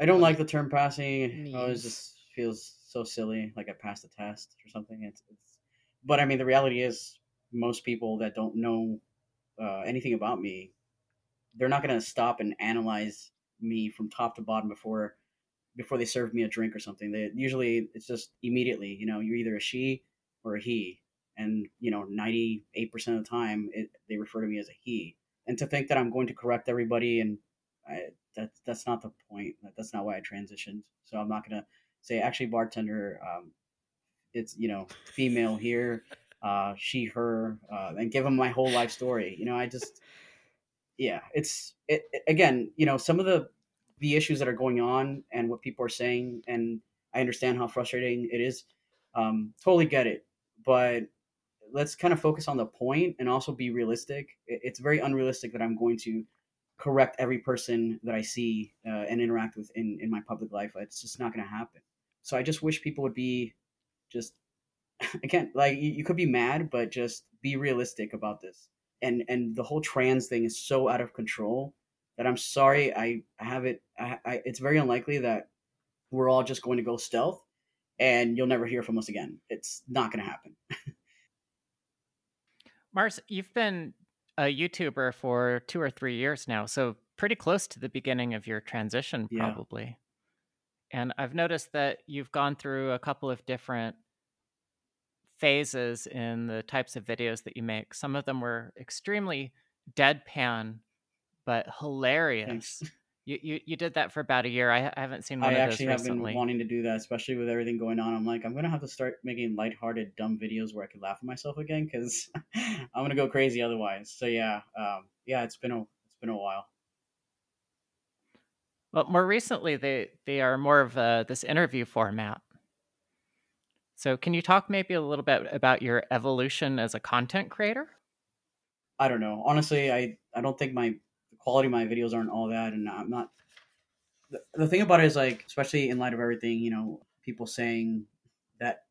I don't like the term passing. It just feels so silly, like I passed a test or something. It's, it's but I mean the reality is most people that don't know uh, anything about me, they're not going to stop and analyze me from top to bottom before before they serve me a drink or something. They usually it's just immediately, you know, you're either a she or a he, and you know, ninety eight percent of the time it, they refer to me as a he. And to think that I'm going to correct everybody and I, that that's not the point. That's not why I transitioned. So I'm not gonna say actually bartender. Um, it's you know female here uh, she, her, uh, and give them my whole life story. You know, I just, yeah, it's it, again, you know, some of the the issues that are going on and what people are saying, and I understand how frustrating it is. Um, totally get it, but let's kind of focus on the point and also be realistic. It's very unrealistic that I'm going to correct every person that I see uh, and interact with in in my public life. It's just not going to happen. So I just wish people would be just again, like you, you could be mad, but just be realistic about this. And and the whole trans thing is so out of control that I'm sorry I have it. I, I, it's very unlikely that we're all just going to go stealth and you'll never hear from us again. It's not going to happen.
Mars, you've been a YouTuber for two or three years now, so pretty close to the beginning of your transition, probably. Yeah. And I've noticed that you've gone through a couple of different phases in the types of videos that you make. Some of them were extremely deadpan, but hilarious. You, you you did that for about a year. I, I haven't seen one I of those recently. Actually have
been wanting to do that, especially with everything going on. I'm like, I'm gonna have to start making lighthearted, dumb videos where I can laugh at myself again, because I'm gonna go crazy otherwise. So yeah, um, yeah, it's been a it's been a while.
Well, more recently, they they are more of a, this interview format. So, can you talk maybe a little bit about your evolution as a content creator?
I don't know. Honestly, I I don't think my quality of my videos aren't all that, and I'm not. The, the thing about it is like, especially in light of everything, you know, people saying that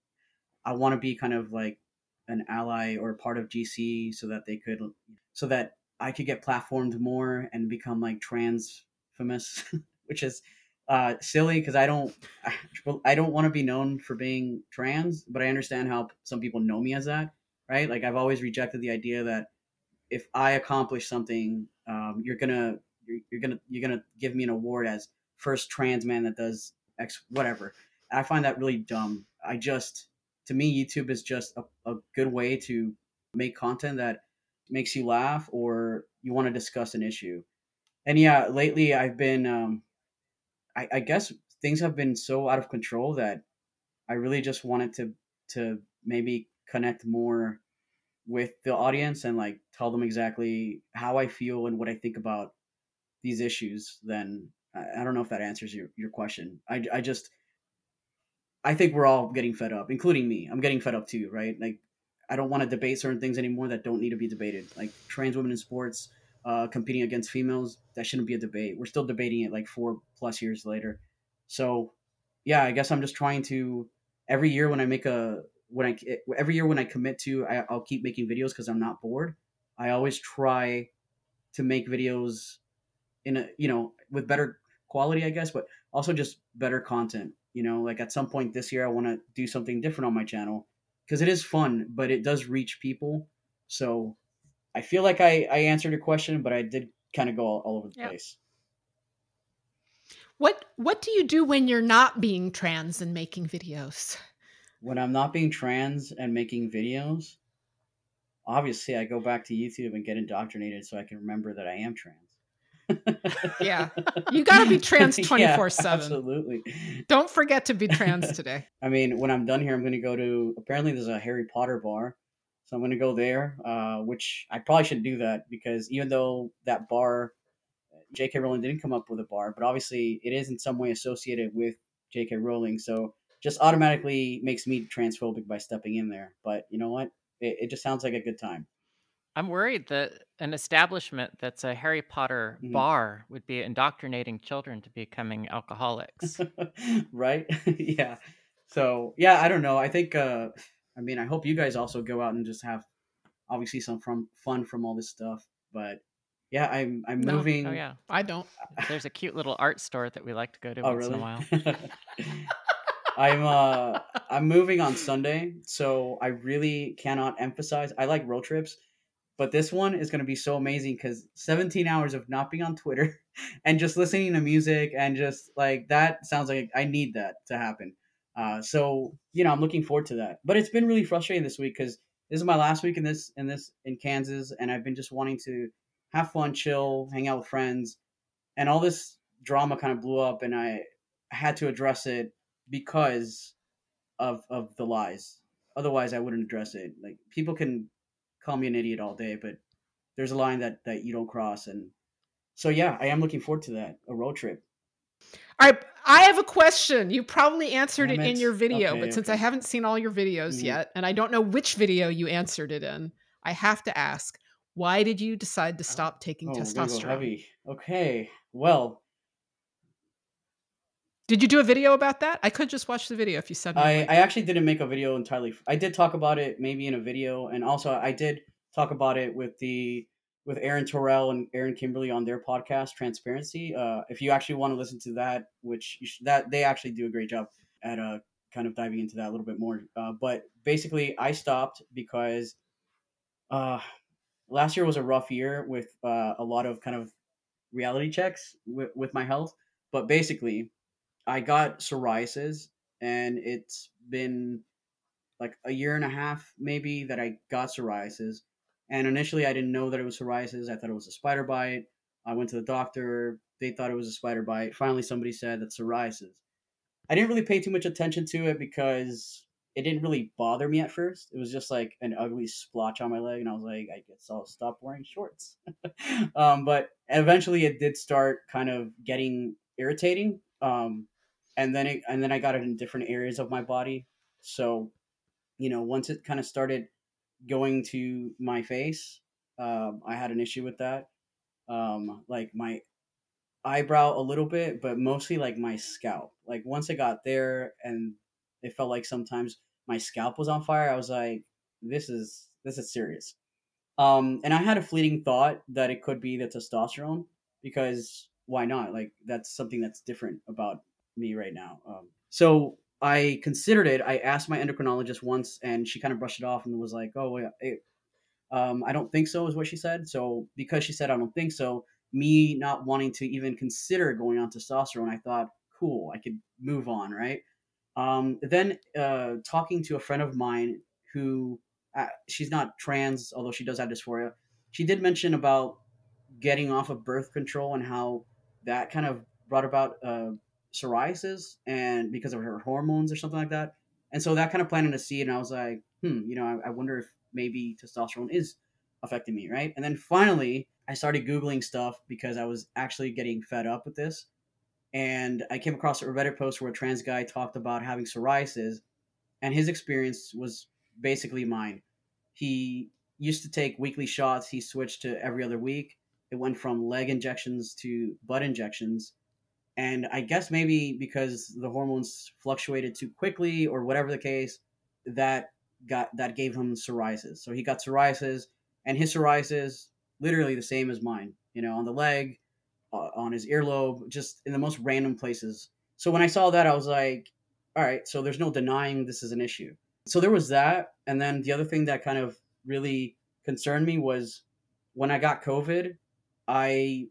I want to be kind of like an ally or part of GC so that they could, so that I could get platformed more and become like trans famous, which is uh, silly because I don't I, I don't want to be known for being trans, but I understand how some people know me as that, right? Like I've always rejected the idea that if I accomplish something, um, you're gonna you're, you're, gonna you're gonna give me an award as first trans man that does X whatever. I find that really dumb. I just to me YouTube is just a, a good way to make content that makes you laugh or you want to discuss an issue. And yeah, lately I've been um, I, I guess things have been so out of control that I really just wanted to to maybe connect more with the audience and like tell them exactly how I feel and what I think about these issues, then I, I don't know if that answers your, your question. I, I just, I think we're all getting fed up, including me. I'm getting fed up too, right? Like, I don't want to debate certain things anymore that don't need to be debated. Like trans women in sports, uh, competing against females, that shouldn't be a debate. We're still debating it like four plus years later. So, yeah, I guess I'm just trying to every year when I make a when I every year when I commit to, I, I'll keep making videos because I'm not bored. I always try to make videos in a you know with better quality, I guess, but also just better content. You know, like at some point this year, I want to do something different on my channel because it is fun, but it does reach people. So I feel like I, I answered your question, but I did kind of go all, all over the yep. place.
What what do you do when you're not being trans and making videos?
When I'm not being trans and making videos, obviously I go back to YouTube and get indoctrinated so I can remember that I am trans.
yeah. You got to be trans 24 7.
Absolutely.
Don't forget to be trans today.
I mean, when I'm done here, I'm going to go to apparently there's a Harry Potter bar so I'm going to go there, uh, which I probably should do that because even though that bar, J.K. Rowling didn't come up with a bar, but obviously it is in some way associated with J.K. Rowling. So just automatically makes me transphobic by stepping in there. But you know what? It, it just sounds like a good time.
I'm worried that an establishment that's a Harry Potter
Mhm.
bar would be indoctrinating children to becoming alcoholics.
right? yeah. So yeah, I don't know. I think. uh I mean, I hope you guys also go out and just have obviously some from fun from all this stuff. But yeah, I'm I'm
No.
moving.
oh yeah,
I don't.
there's a cute little art store that we like to go to
Oh
once in a while.
I'm uh I'm moving on Sunday, so I really cannot emphasize. I like road trips, but this one is going to be so amazing because 17 hours of not being on Twitter and just listening to music and just like that sounds like I need that to happen. Uh, so you know I'm looking forward to that. But it's been really frustrating this week because this is my last week in this in this in Kansas, and I've been just wanting to have fun, chill, hang out with friends, and all this drama kind of blew up, and I had to address it because of of the lies. Otherwise, I wouldn't address it. Like people can call me an idiot all day, but there's a line that that you don't cross, and so yeah, I am looking forward to that a road trip.
All right, I have a question. You probably answered it in your video,
Okay,
but since
okay.
I haven't seen all your videos
Mhm.
yet, and I don't know which video you answered it in, I have to ask: Why did you decide to stop taking
Oh,
testosterone?
heavy. Okay, well,
Did you do a video about that? I could just watch the video if you me. a
I. I actually didn't make a video entirely. I did talk about it maybe in a video, and also I did talk about it with the with Aaron Terrell and Aaron Kimberly on their podcast Transparency. Uh, if you actually want to listen to that, which you should, that they actually do a great job at uh, kind of diving into that a little bit more. Uh, but basically, I stopped because uh, last year was a rough year with uh, a lot of kind of reality checks with, with my health. But basically, I got psoriasis, and it's been like a year and a half maybe that I got psoriasis. And initially, I didn't know that it was psoriasis. I thought it was a spider bite. I went to the doctor. They thought it was a spider bite. Finally, somebody said that's psoriasis. I didn't really pay too much attention to it because it didn't really bother me at first. It was just like an ugly splotch on my leg, and I was like, I guess I'll stop wearing shorts. um, but eventually, it did start kind of getting irritating. Um, and then it, and then I got it in different areas of my body. So, you know, once it kind of started going to my face, um, I had an issue with that. Um, like my eyebrow a little bit, but mostly like my scalp. Like once it got there, and it felt like sometimes my scalp was on fire. I was like, this is this is serious. Um, and I had a fleeting thought that it could be the testosterone because why not? Like that's something that's different about me right now. Um, so I considered it. I asked my endocrinologist once, and she kind of brushed it off and was like, "Oh, it, um, I don't think so," is what she said. So because she said I don't think so, me not wanting to even consider going on testosterone, I thought, cool, I could move on, right? Um, then uh, talking to a friend of mine who uh, she's not trans, although she does have dysphoria. She did mention about getting off of birth control and how that kind of brought about uh, psoriasis and because of her hormones or something like that. And so that kind of planted a seed, and I was like, hmm, you know, I, I wonder if maybe testosterone is affecting me, right? And then finally, I started Googling stuff because I was actually getting fed up with this. And I came across a Reddit post where a trans guy talked about having psoriasis, and his experience was basically mine. He used to take weekly shots, he switched to every other week. It went from leg injections to butt injections. And I guess maybe because the hormones fluctuated too quickly or whatever the case, that got that gave him psoriasis. So he got psoriasis and his psoriasis literally the same as mine, you know, on the leg, uh, on his earlobe, just in the most random places. So when I saw that, I was like, all right, so there's no denying this is an issue. So there was that. And then the other thing that kind of really concerned me was when I got COVID, I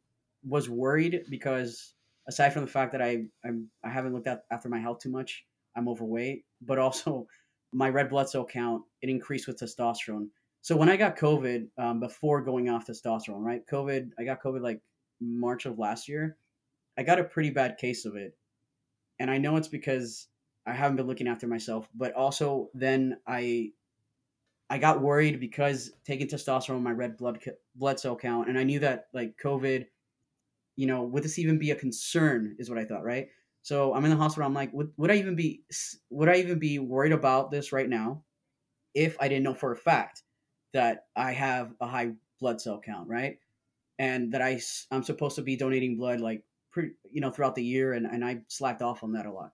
was worried because aside from the fact that I I'm, I haven't looked at after my health too much, I'm overweight, but also my red blood cell count it increased with testosterone. So when I got COVID, um, before going off testosterone, right? COVID, I got COVID like March of last year. I got a pretty bad case of it, and I know it's because I haven't been looking after myself. But also, then I I got worried because taking testosterone, my red blood blood cell count, and I knew that like COVID, you know, would this even be a concern? Is what I thought, right? So I'm in the hospital. I'm like, would, would I even be would I even be worried about this right now if I didn't know for a fact that I have a high blood cell count, right? And that I I'm supposed to be donating blood like pretty, you know throughout the year, and and I slacked off on that a lot.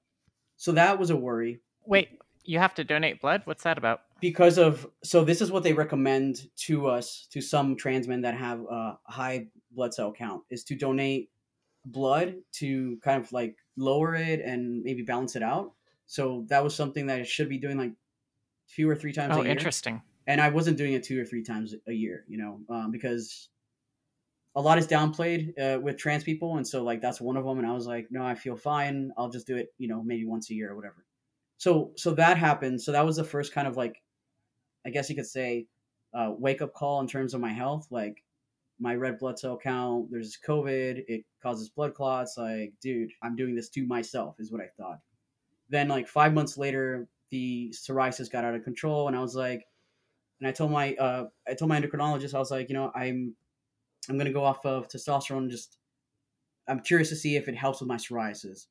So that was a worry.
Wait, you have to donate blood? What's that about?
Because of so this is what they recommend to us to some trans men that have a high blood cell count is to donate blood to kind of like lower it and maybe balance it out. So that was something that I should be doing like two or three times
oh,
a year.
interesting.
And I wasn't doing it two or three times a year, you know, um, because a lot is downplayed uh, with trans people. And so, like, that's one of them. And I was like, no, I feel fine. I'll just do it, you know, maybe once a year or whatever. So, so that happened. So that was the first kind of like, I guess you could say, uh, wake up call in terms of my health. Like, my red blood cell count, there's COVID, it causes blood clots. Like, dude, I'm doing this to myself, is what I thought. Then, like, five months later, the psoriasis got out of control, and I was like, and I told my, uh, I told my endocrinologist, I was like, you know, I'm, I'm gonna go off of testosterone. Just, I'm curious to see if it helps with my psoriasis.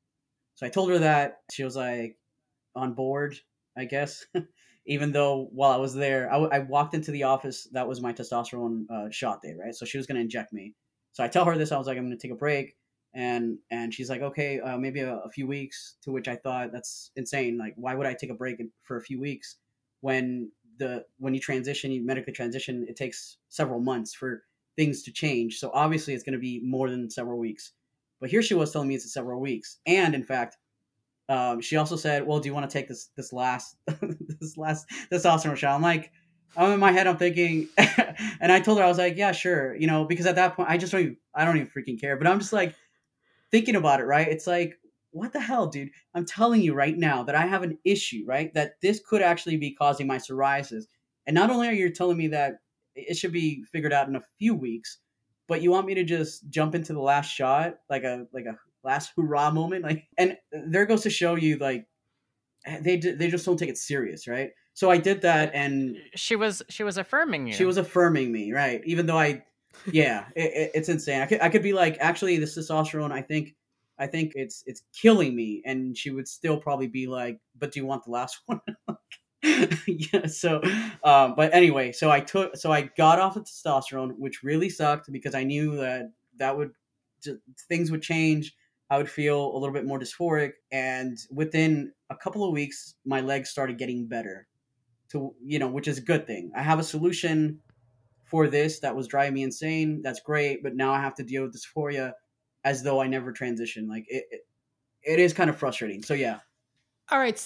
So I told her that. She was like, on board, I guess. even though while I was there, I, I walked into the office. That was my testosterone uh, shot day, right? So she was going to inject me. So I tell her this. I was like, I'm going to take a break, and and she's like, okay, uh, maybe a, a, few weeks. To which I thought that's insane. Like, why would I take a break for a few weeks when the when you transition, you medically transition, it takes several months for things to change. So obviously, it's going to be more than several weeks. But here she was telling me it's several weeks, and in fact, um, she also said, "Well, do you want to take this this last this last testosterone shot?" I'm like, I'm in my head, I'm thinking, and I told her I was like, "Yeah, sure," you know, because at that point I just don't even I don't even freaking care. But I'm just like thinking about it, right? It's like, what the hell, dude? I'm telling you right now that I have an issue, right? That this could actually be causing my psoriasis, and not only are you telling me that it should be figured out in a few weeks, but you want me to just jump into the last shot like a like a last hurrah moment. Like, and there goes to show you, like, they they just don't take it serious, right? So I did that, and
she was she was affirming you.
She was affirming me, right? Even though I, yeah, it, it, it's insane. I could I could be like, actually, this testosterone, I think. I think it's it's killing me, and she would still probably be like, "But do you want the last one?" yeah. So, um, but anyway, so I took, so I got off of testosterone, which really sucked because I knew that that would things would change I would feel a little bit more dysphoric. And within a couple of weeks, my legs started getting better. To you know, which is a good thing. I have a solution for this that was driving me insane. That's great, but now I have to deal with dysphoria as though I never transitioned. Like it, it, it is kind of frustrating. So yeah.
All right.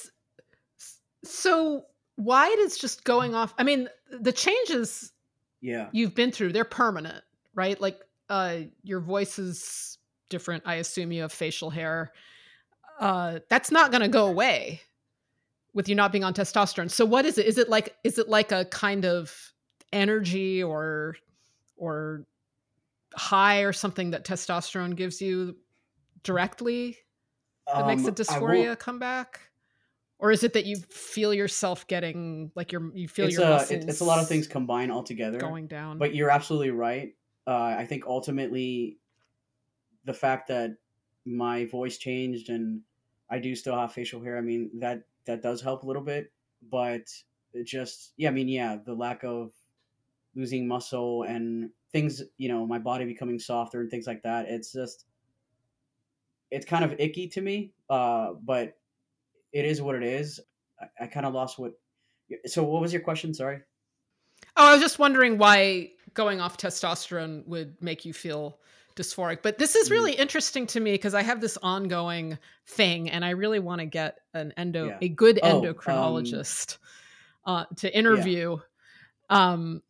So why does just going off? I mean, the changes.
Yeah.
You've been through, they're permanent, right? Like uh, your voice is different. I assume you have facial hair. Uh, that's not going to go away with you not being on testosterone. So what is it? Is it like is it like a kind of energy or or high or something that testosterone gives you directly that um, makes the dysphoria come back? Or is it that you feel yourself getting like you're you feel
it's
your
a,
muscles
it's a lot of things combined all together
going down.
But you're absolutely right. Uh, I think ultimately the fact that my voice changed and I do still have facial hair, I mean that that does help a little bit, but it just yeah, I mean yeah, the lack of losing muscle and things, you know, my body becoming softer and things like that. It's just it's kind of icky to me, uh, but it is what it is. I, I kind of lost what. So, what was your question? Sorry.
Oh, I was just wondering why going off testosterone would make you feel dysphoric. But this is really mm. interesting to me because I have this ongoing thing, and I really want to get an endo, yeah. a good oh, endocrinologist, um, uh, to interview. Yeah. Um,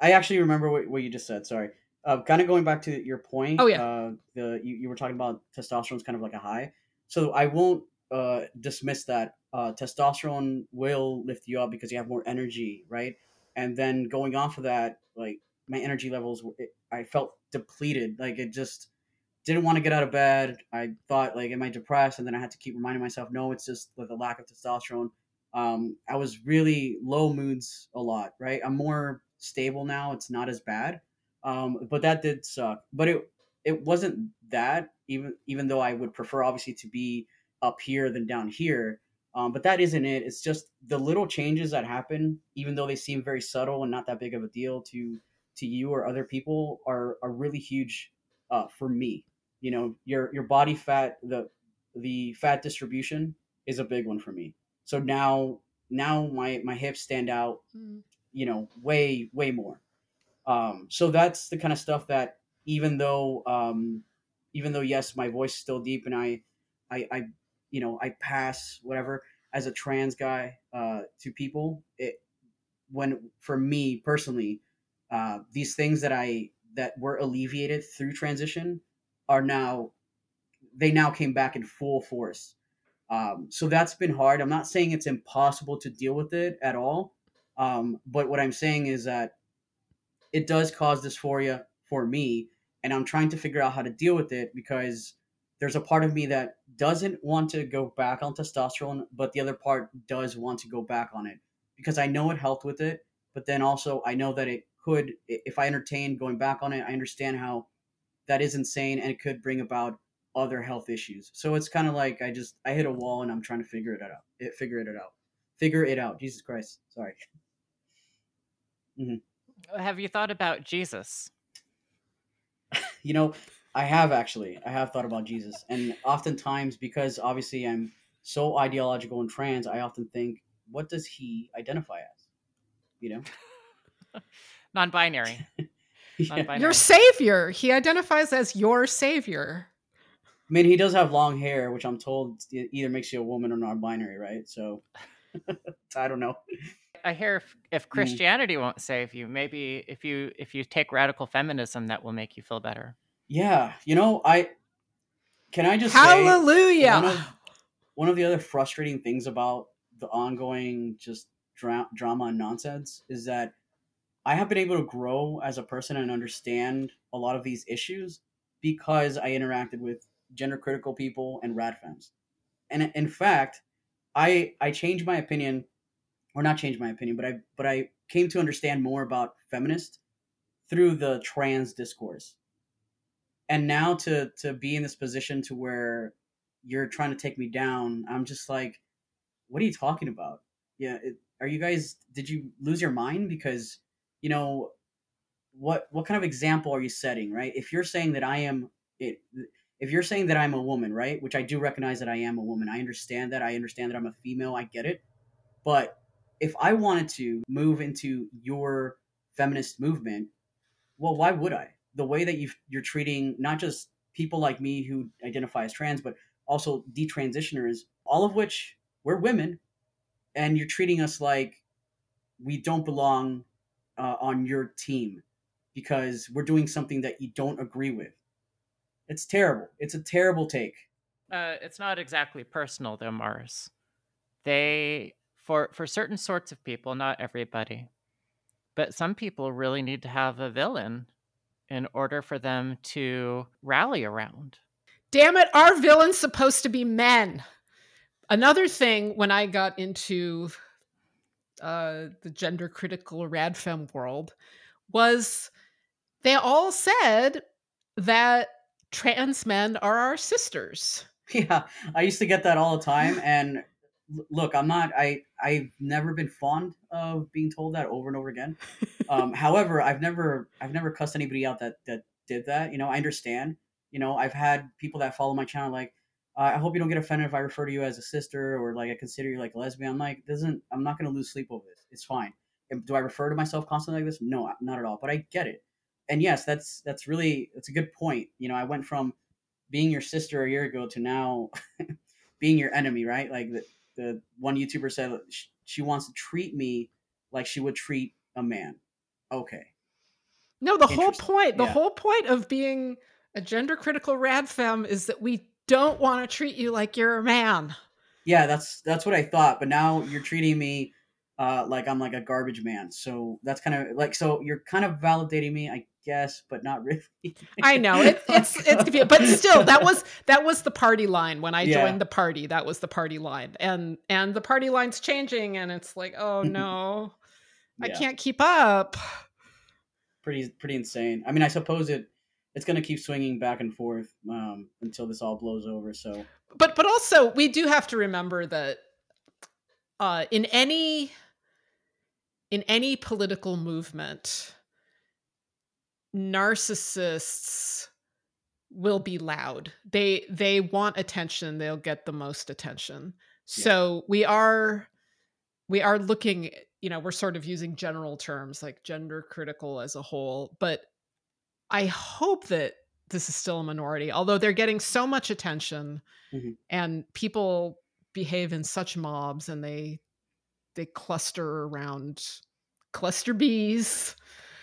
I actually remember what, what you just said. Sorry. Uh, kind of going back to your point.
Oh yeah.
Uh, the you, you were talking about testosterone is kind of like a high. So I won't uh, dismiss that. Uh, testosterone will lift you up because you have more energy, right? And then going off of that, like my energy levels, it, I felt depleted. Like it just didn't want to get out of bed. I thought like, am I depressed? And then I had to keep reminding myself, no, it's just with the lack of testosterone. Um, I was really low moods a lot. Right, I'm more stable now. It's not as bad, um, but that did suck. But it it wasn't that even even though I would prefer obviously to be up here than down here. Um, but that isn't it. It's just the little changes that happen, even though they seem very subtle and not that big of a deal to to you or other people, are are really huge uh, for me. You know, your your body fat, the the fat distribution is a big one for me. So now now my my hips stand out, mm. you know, way way more. Um, so that's the kind of stuff that even though um, even though yes, my voice is still deep and I I, I you know I pass whatever as a trans guy uh, to people. It when for me personally, uh, these things that I that were alleviated through transition are now they now came back in full force. Um, so that's been hard. I'm not saying it's impossible to deal with it at all, um, but what I'm saying is that it does cause dysphoria for me, and I'm trying to figure out how to deal with it because there's a part of me that doesn't want to go back on testosterone, but the other part does want to go back on it because I know it helped with it, but then also I know that it could, if I entertain going back on it, I understand how that is insane and it could bring about other health issues. So it's kind of like I just I hit a wall and I'm trying to figure it out. It figure it out. Figure it out. Jesus Christ. Sorry.
Mm-hmm. Have you thought about Jesus?
you know, I have actually. I have thought about Jesus, and oftentimes because obviously I'm so ideological and trans, I often think, what does he identify as? You know,
non-binary.
yeah. non-binary. Your savior. He identifies as your savior.
I mean, he does have long hair, which I'm told either makes you a woman or non-binary, right? So I don't know.
I hear if, if hmm. Christianity mm. won't save you, maybe if you if you take radical feminism, that will make you feel better.
Yeah, you know, I can I just
hallelujah.
one, of, one of the other frustrating things about the ongoing just dra- drama and nonsense is that I have been able to grow as a person and understand a lot of these issues because I interacted with gender critical people and rad femmes. And in fact, I I changed my opinion, or not changed my opinion, but I but I came to understand more about feminist through the trans discourse and now to to be in this position to where you're trying to take me down i'm just like what are you talking about yeah it, are you guys did you lose your mind because you know what what kind of example are you setting right? If you're saying that i am it if you're saying that i'm a woman right which i do recognize that i am a woman i understand that i understand that i'm a female i get it. But if i wanted to move into your feminist movement well why would i? The way that you you're treating not just people like me who identify as trans, but also detransitioners, all of which we're women, and you're treating us like we don't belong uh, on your team because we're doing something that you don't agree with. It's terrible. It's a terrible take.
Uh, it's not exactly personal, though, Mars. They for for certain sorts of people, not everybody, but some people really need to have a villain in order for them to rally around.
Damn it, our villain's supposed to be men. Another thing when I got into uh, the gender critical radfem world was they all said that trans men are our sisters.
Yeah, I used to get that all the time. And look, I'm not. I I've never been fond of being told that over and over again. Um, however, I've never I've never cussed anybody out that that did that. You know, I understand. You know, I've had people that follow my channel like, I hope you don't get offended if I refer to you as a sister or like I consider you like a lesbian. I'm like, doesn't I'm not gonna lose sleep over this. It's fine. Do I refer to myself constantly like this? No, not at all. But I get it. And yes, that's that's really that's a good point. You know, I went from being your sister a year ago to now being your enemy, right? Like the, the one YouTuber said she wants to treat me like she would treat a man. Okay.
No, the whole point, the yeah. whole point of being a gender critical rad fem is that we don't want to treat you like you're a man.
Yeah, that's that's what I thought, but now you're treating me uh, like I'm like a garbage man. So that's kind of like so you're kind of validating me, I guess, but not really.
I know it, it's it's confusing, but still that was that was the party line when I yeah. joined the party. That was the party line, and and the party line's changing, and it's like, oh no, yeah. I can't keep up.
Pretty pretty insane. I mean, I suppose it it's going to keep swinging back and forth um, until this all blows over. So,
but but also we do have to remember that uh, in any in any political movement, narcissists will be loud. They they want attention. They'll get the most attention. Yeah. So we are we are looking. You know, we're sort of using general terms like gender critical as a whole, but I hope that this is still a minority, although they're getting so much attention mm-hmm. and people behave in such mobs and they they cluster around cluster bees.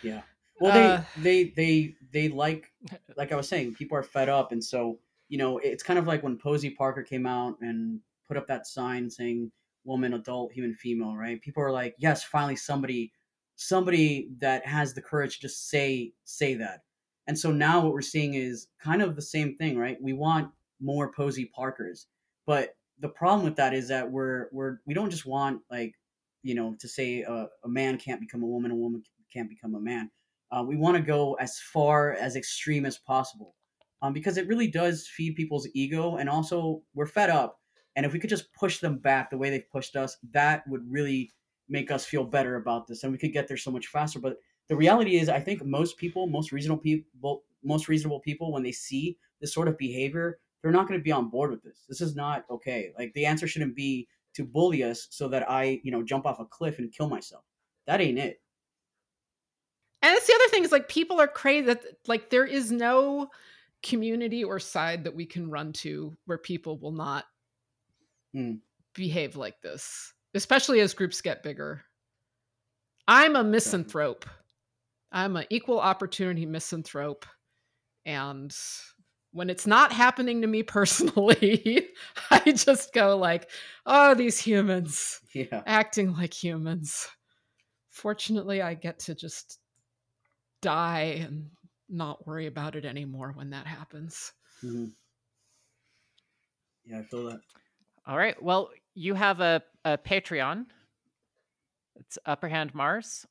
Yeah. Well, they uh, they they they like like I was saying, people are fed up, and so you know it's kind of like when Posie Parker came out and put up that sign saying "woman, adult, human, female." Right? People are like, yes, finally somebody somebody that has the courage to just say say that and so now what we're seeing is kind of the same thing, right? We want more Posie Parkers, but the problem with that is that we're we're we don't just want like you know to say a, a man can't become a woman, a woman can't become a man. Uh, we want to go as far as extreme as possible um, because it really does feed people's ego, and also we're fed up. And if we could just push them back the way they've pushed us, that would really make us feel better about this, and we could get there so much faster. But the reality is, I think most people, most reasonable people, most reasonable people, when they see this sort of behavior, they're not going to be on board with this. This is not okay. Like the answer shouldn't be to bully us so that I, you know, jump off a cliff and kill myself. That ain't it.
And it's the other thing is like people are crazy that like there is no community or side that we can run to where people will not mm. behave like this, especially as groups get bigger. I'm a misanthrope. I'm an equal opportunity misanthrope. And when it's not happening to me personally, I just go like, oh, these humans yeah. acting like humans. Fortunately, I get to just die and not worry about it anymore when that happens.
Mm-hmm. Yeah, I feel that.
All right. Well, you have a, a Patreon. It's Upperhand Mars.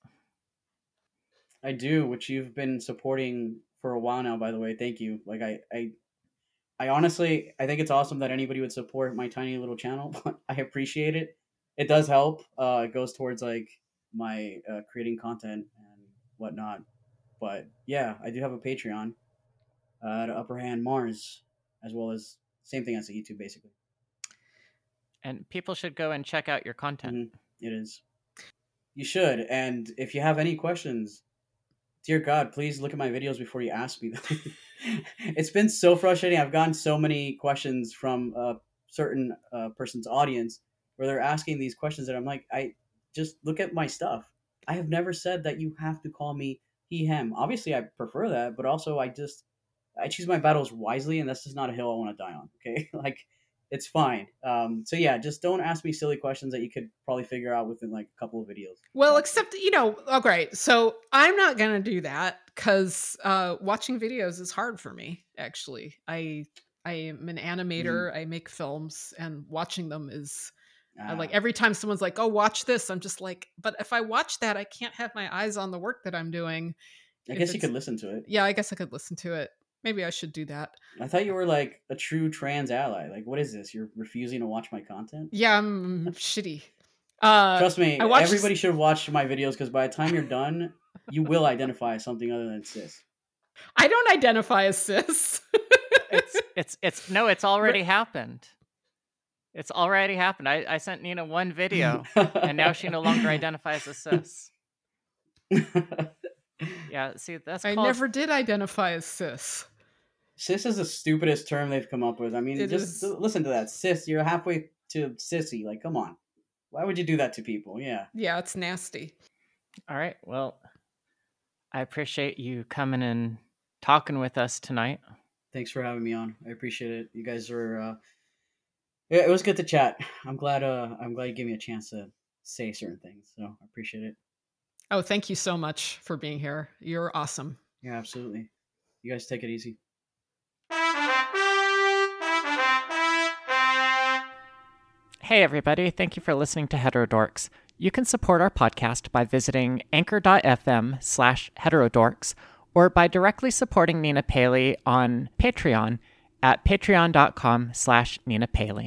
I do, which you've been supporting for a while now. By the way, thank you. Like I, I, I honestly, I think it's awesome that anybody would support my tiny little channel. I appreciate it. It does help. Uh, it goes towards like my uh, creating content and whatnot. But yeah, I do have a Patreon uh, at Upperhand Mars, as well as same thing as the YouTube, basically.
And people should go and check out your content.
Mm-hmm. It is. You should. And if you have any questions, dear God, please look at my videos before you ask me them. it's been so frustrating. I've gotten so many questions from a certain uh, person's audience where they're asking these questions that I'm like, I just look at my stuff. I have never said that you have to call me he, him. Obviously, I prefer that, but also I just I choose my battles wisely, and that's just not a hill I want to die on. Okay, like it's fine. Um, so yeah, just don't ask me silly questions that you could probably figure out within like a couple of videos.
Well, except you know, okay, so I'm not gonna do that because uh, watching videos is hard for me. Actually, I I am an animator. Mm. I make films, and watching them is ah. like every time someone's like, "Oh, watch this," I'm just like, "But if I watch that, I can't have my eyes on the work that I'm doing."
I guess you could listen to it.
Yeah, I guess I could listen to it. Maybe I should do that.
I thought you were like a true trans ally. Like, what is this? You're refusing to watch my content?
Yeah, I'm shitty. Uh,
Trust me, watched... everybody should watch my videos because by the time you're done, you will identify as something other than cis.
I don't identify as cis.
it's it's it's no, it's already happened. It's already happened. I, I sent Nina one video, and now she no longer identifies as cis. Yeah, see, that's
I never did identify as cis.
Cis is the stupidest term they've come up with. I mean, it just is... listen to that. Cis, you're halfway to sissy. Like, come on. Why would you do that to people? Yeah.
Yeah, it's nasty.
All right. Well, I appreciate you coming and talking with us tonight.
Thanks for having me on. I appreciate it. You guys are uh yeah, it was good to chat. I'm glad uh I'm glad you gave me a chance to say certain things. So I appreciate it.
Oh, thank you so much for being here. You're awesome.
Yeah, absolutely. You guys take it easy.
Hey, everybody. Thank you for listening to Heterodorx. You can support our podcast by visiting anchor.fm slash heterodorx or by directly supporting Nina Paley on Patreon at patreon.com slash Nina Paley.